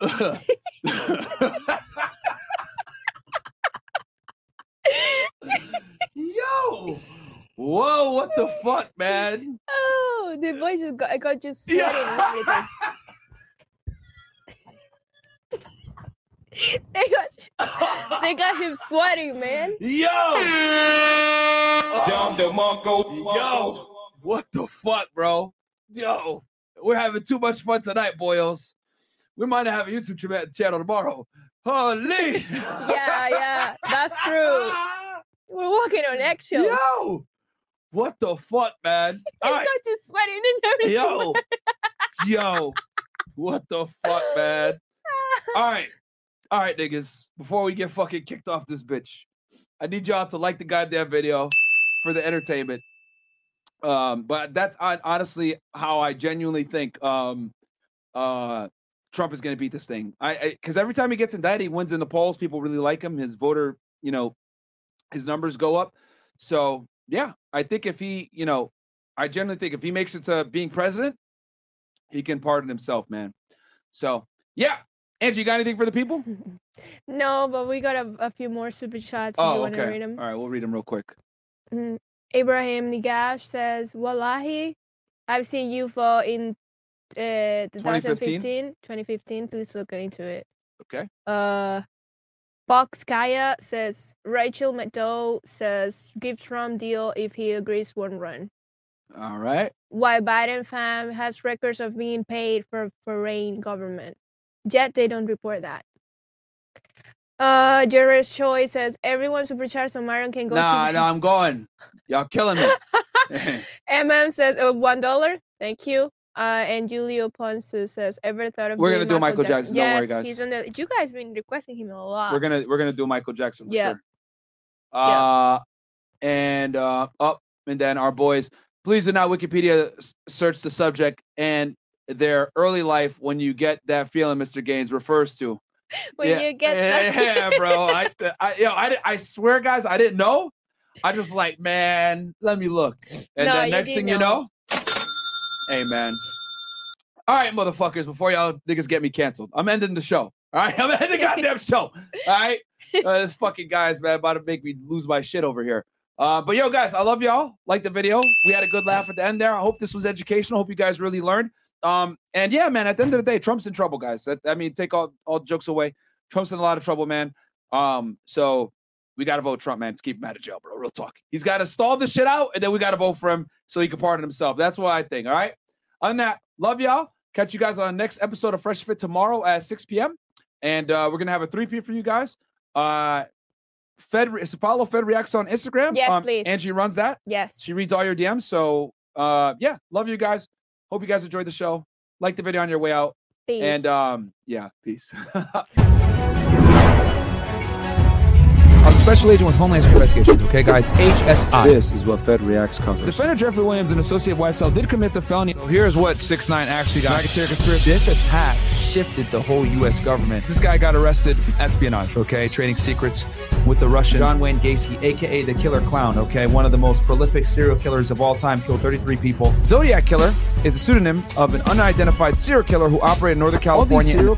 Yo, whoa, what the fuck, man? Oh, the voice got, I got just sweating and they got, they got him sweating, man. Yo, Down the Mongo. yo, what the fuck, bro? Yo, we're having too much fun tonight, boyos. We might have a YouTube ch- channel tomorrow. Holy, Yeah, yeah, that's true. We're walking on eggshells. yo, what the fuck, man? He All right, got you sweating and yo, yo, what the fuck, man? All right, all right, niggas. Before we get fucking kicked off this bitch, I need y'all to like the goddamn video for the entertainment. Um, but that's honestly how I genuinely think um uh Trump is going to beat this thing. I because every time he gets indicted, he wins in the polls. People really like him. His voter, you know, his numbers go up. So yeah, I think if he, you know, I generally think if he makes it to being president, he can pardon himself, man. So yeah, Angie, you got anything for the people? No, but we got a, a few more super chats. if you Oh, want to okay. read them. All right, we'll read them real quick. Mm, Abraham Nigash says, Wallahi, I've seen UFO in uh, 2015? 2015. 2015. Please look into it. Okay. Uh, Fox Kaya says, Rachel McDowell says, give Trump deal if he agrees one run. All right. Why Biden fam has records of being paid for foreign government. Yet they don't report that. Uh, Jared's Choi says everyone supercharged on Marion can go Nah, to no, I'm going. Y'all killing me. MM says uh, one dollar. Thank you. Uh, and Julio Ponce says, "Ever thought of We're gonna do Michael Jackson, don't Yes, worry, guys. he's on the. You guys been requesting him a lot. we're gonna we're gonna do Michael Jackson for Yeah. sure. Uh, and uh, up and then our boys. Please do not Wikipedia search the subject and their early life when you get that feeling Mr. Gaines refers to. when yeah, you get that. yeah, bro. I, I, you know, I, I swear, guys, I didn't know. I just like, man, let me look. And No, then next thing you know. amen. All right, motherfuckers, before y'all niggas get me canceled, I'm ending the show. All right, I'm ending the goddamn show. All right, uh, this fucking guys, man, about to make me lose my shit over here. Uh, but yo, guys, I love y'all. Like the video. We had a good laugh at the end there. I hope this was educational. Hope you guys really learned. Um, and yeah, man, at the end of the day, Trump's in trouble, guys. That, I mean, take all all jokes away. Trump's in a lot of trouble, man. Um, so we got to vote Trump, man, to keep him out of jail, bro. Real talk. He's got to stall this shit out, and then we got to vote for him so he can pardon himself. That's what I think. All right. Other than that, love y'all. Catch you guys on the next episode of Fresh Fit tomorrow at 6 p.m. And uh, we're gonna have a 3 p.m. for you guys. Uh, Fed so follow Fed Reacts on Instagram. Yes, Um, please. Angie runs that. Yes. She reads all your DMs. So uh, yeah, love you guys. Hope you guys enjoyed the show. Like the video on your way out. Peace. And um, yeah, peace. A special agent with Homeland Security Investigations, okay, guys? HSI. This is what Fed Reacts covers. Defender Jeffrey Williams and Associate YSL did commit the felony. So here's what 6 9 actually got. Racketeer conspiracy. This attack shifted the whole U.S. government. This guy got arrested espionage, okay, trading secrets with the Russians. John Wayne Gacy, aka the Killer Clown, okay, one of the most prolific serial killers of all time, killed 33 people. Zodiac Killer is a pseudonym of an unidentified serial killer who operated in Northern California. serial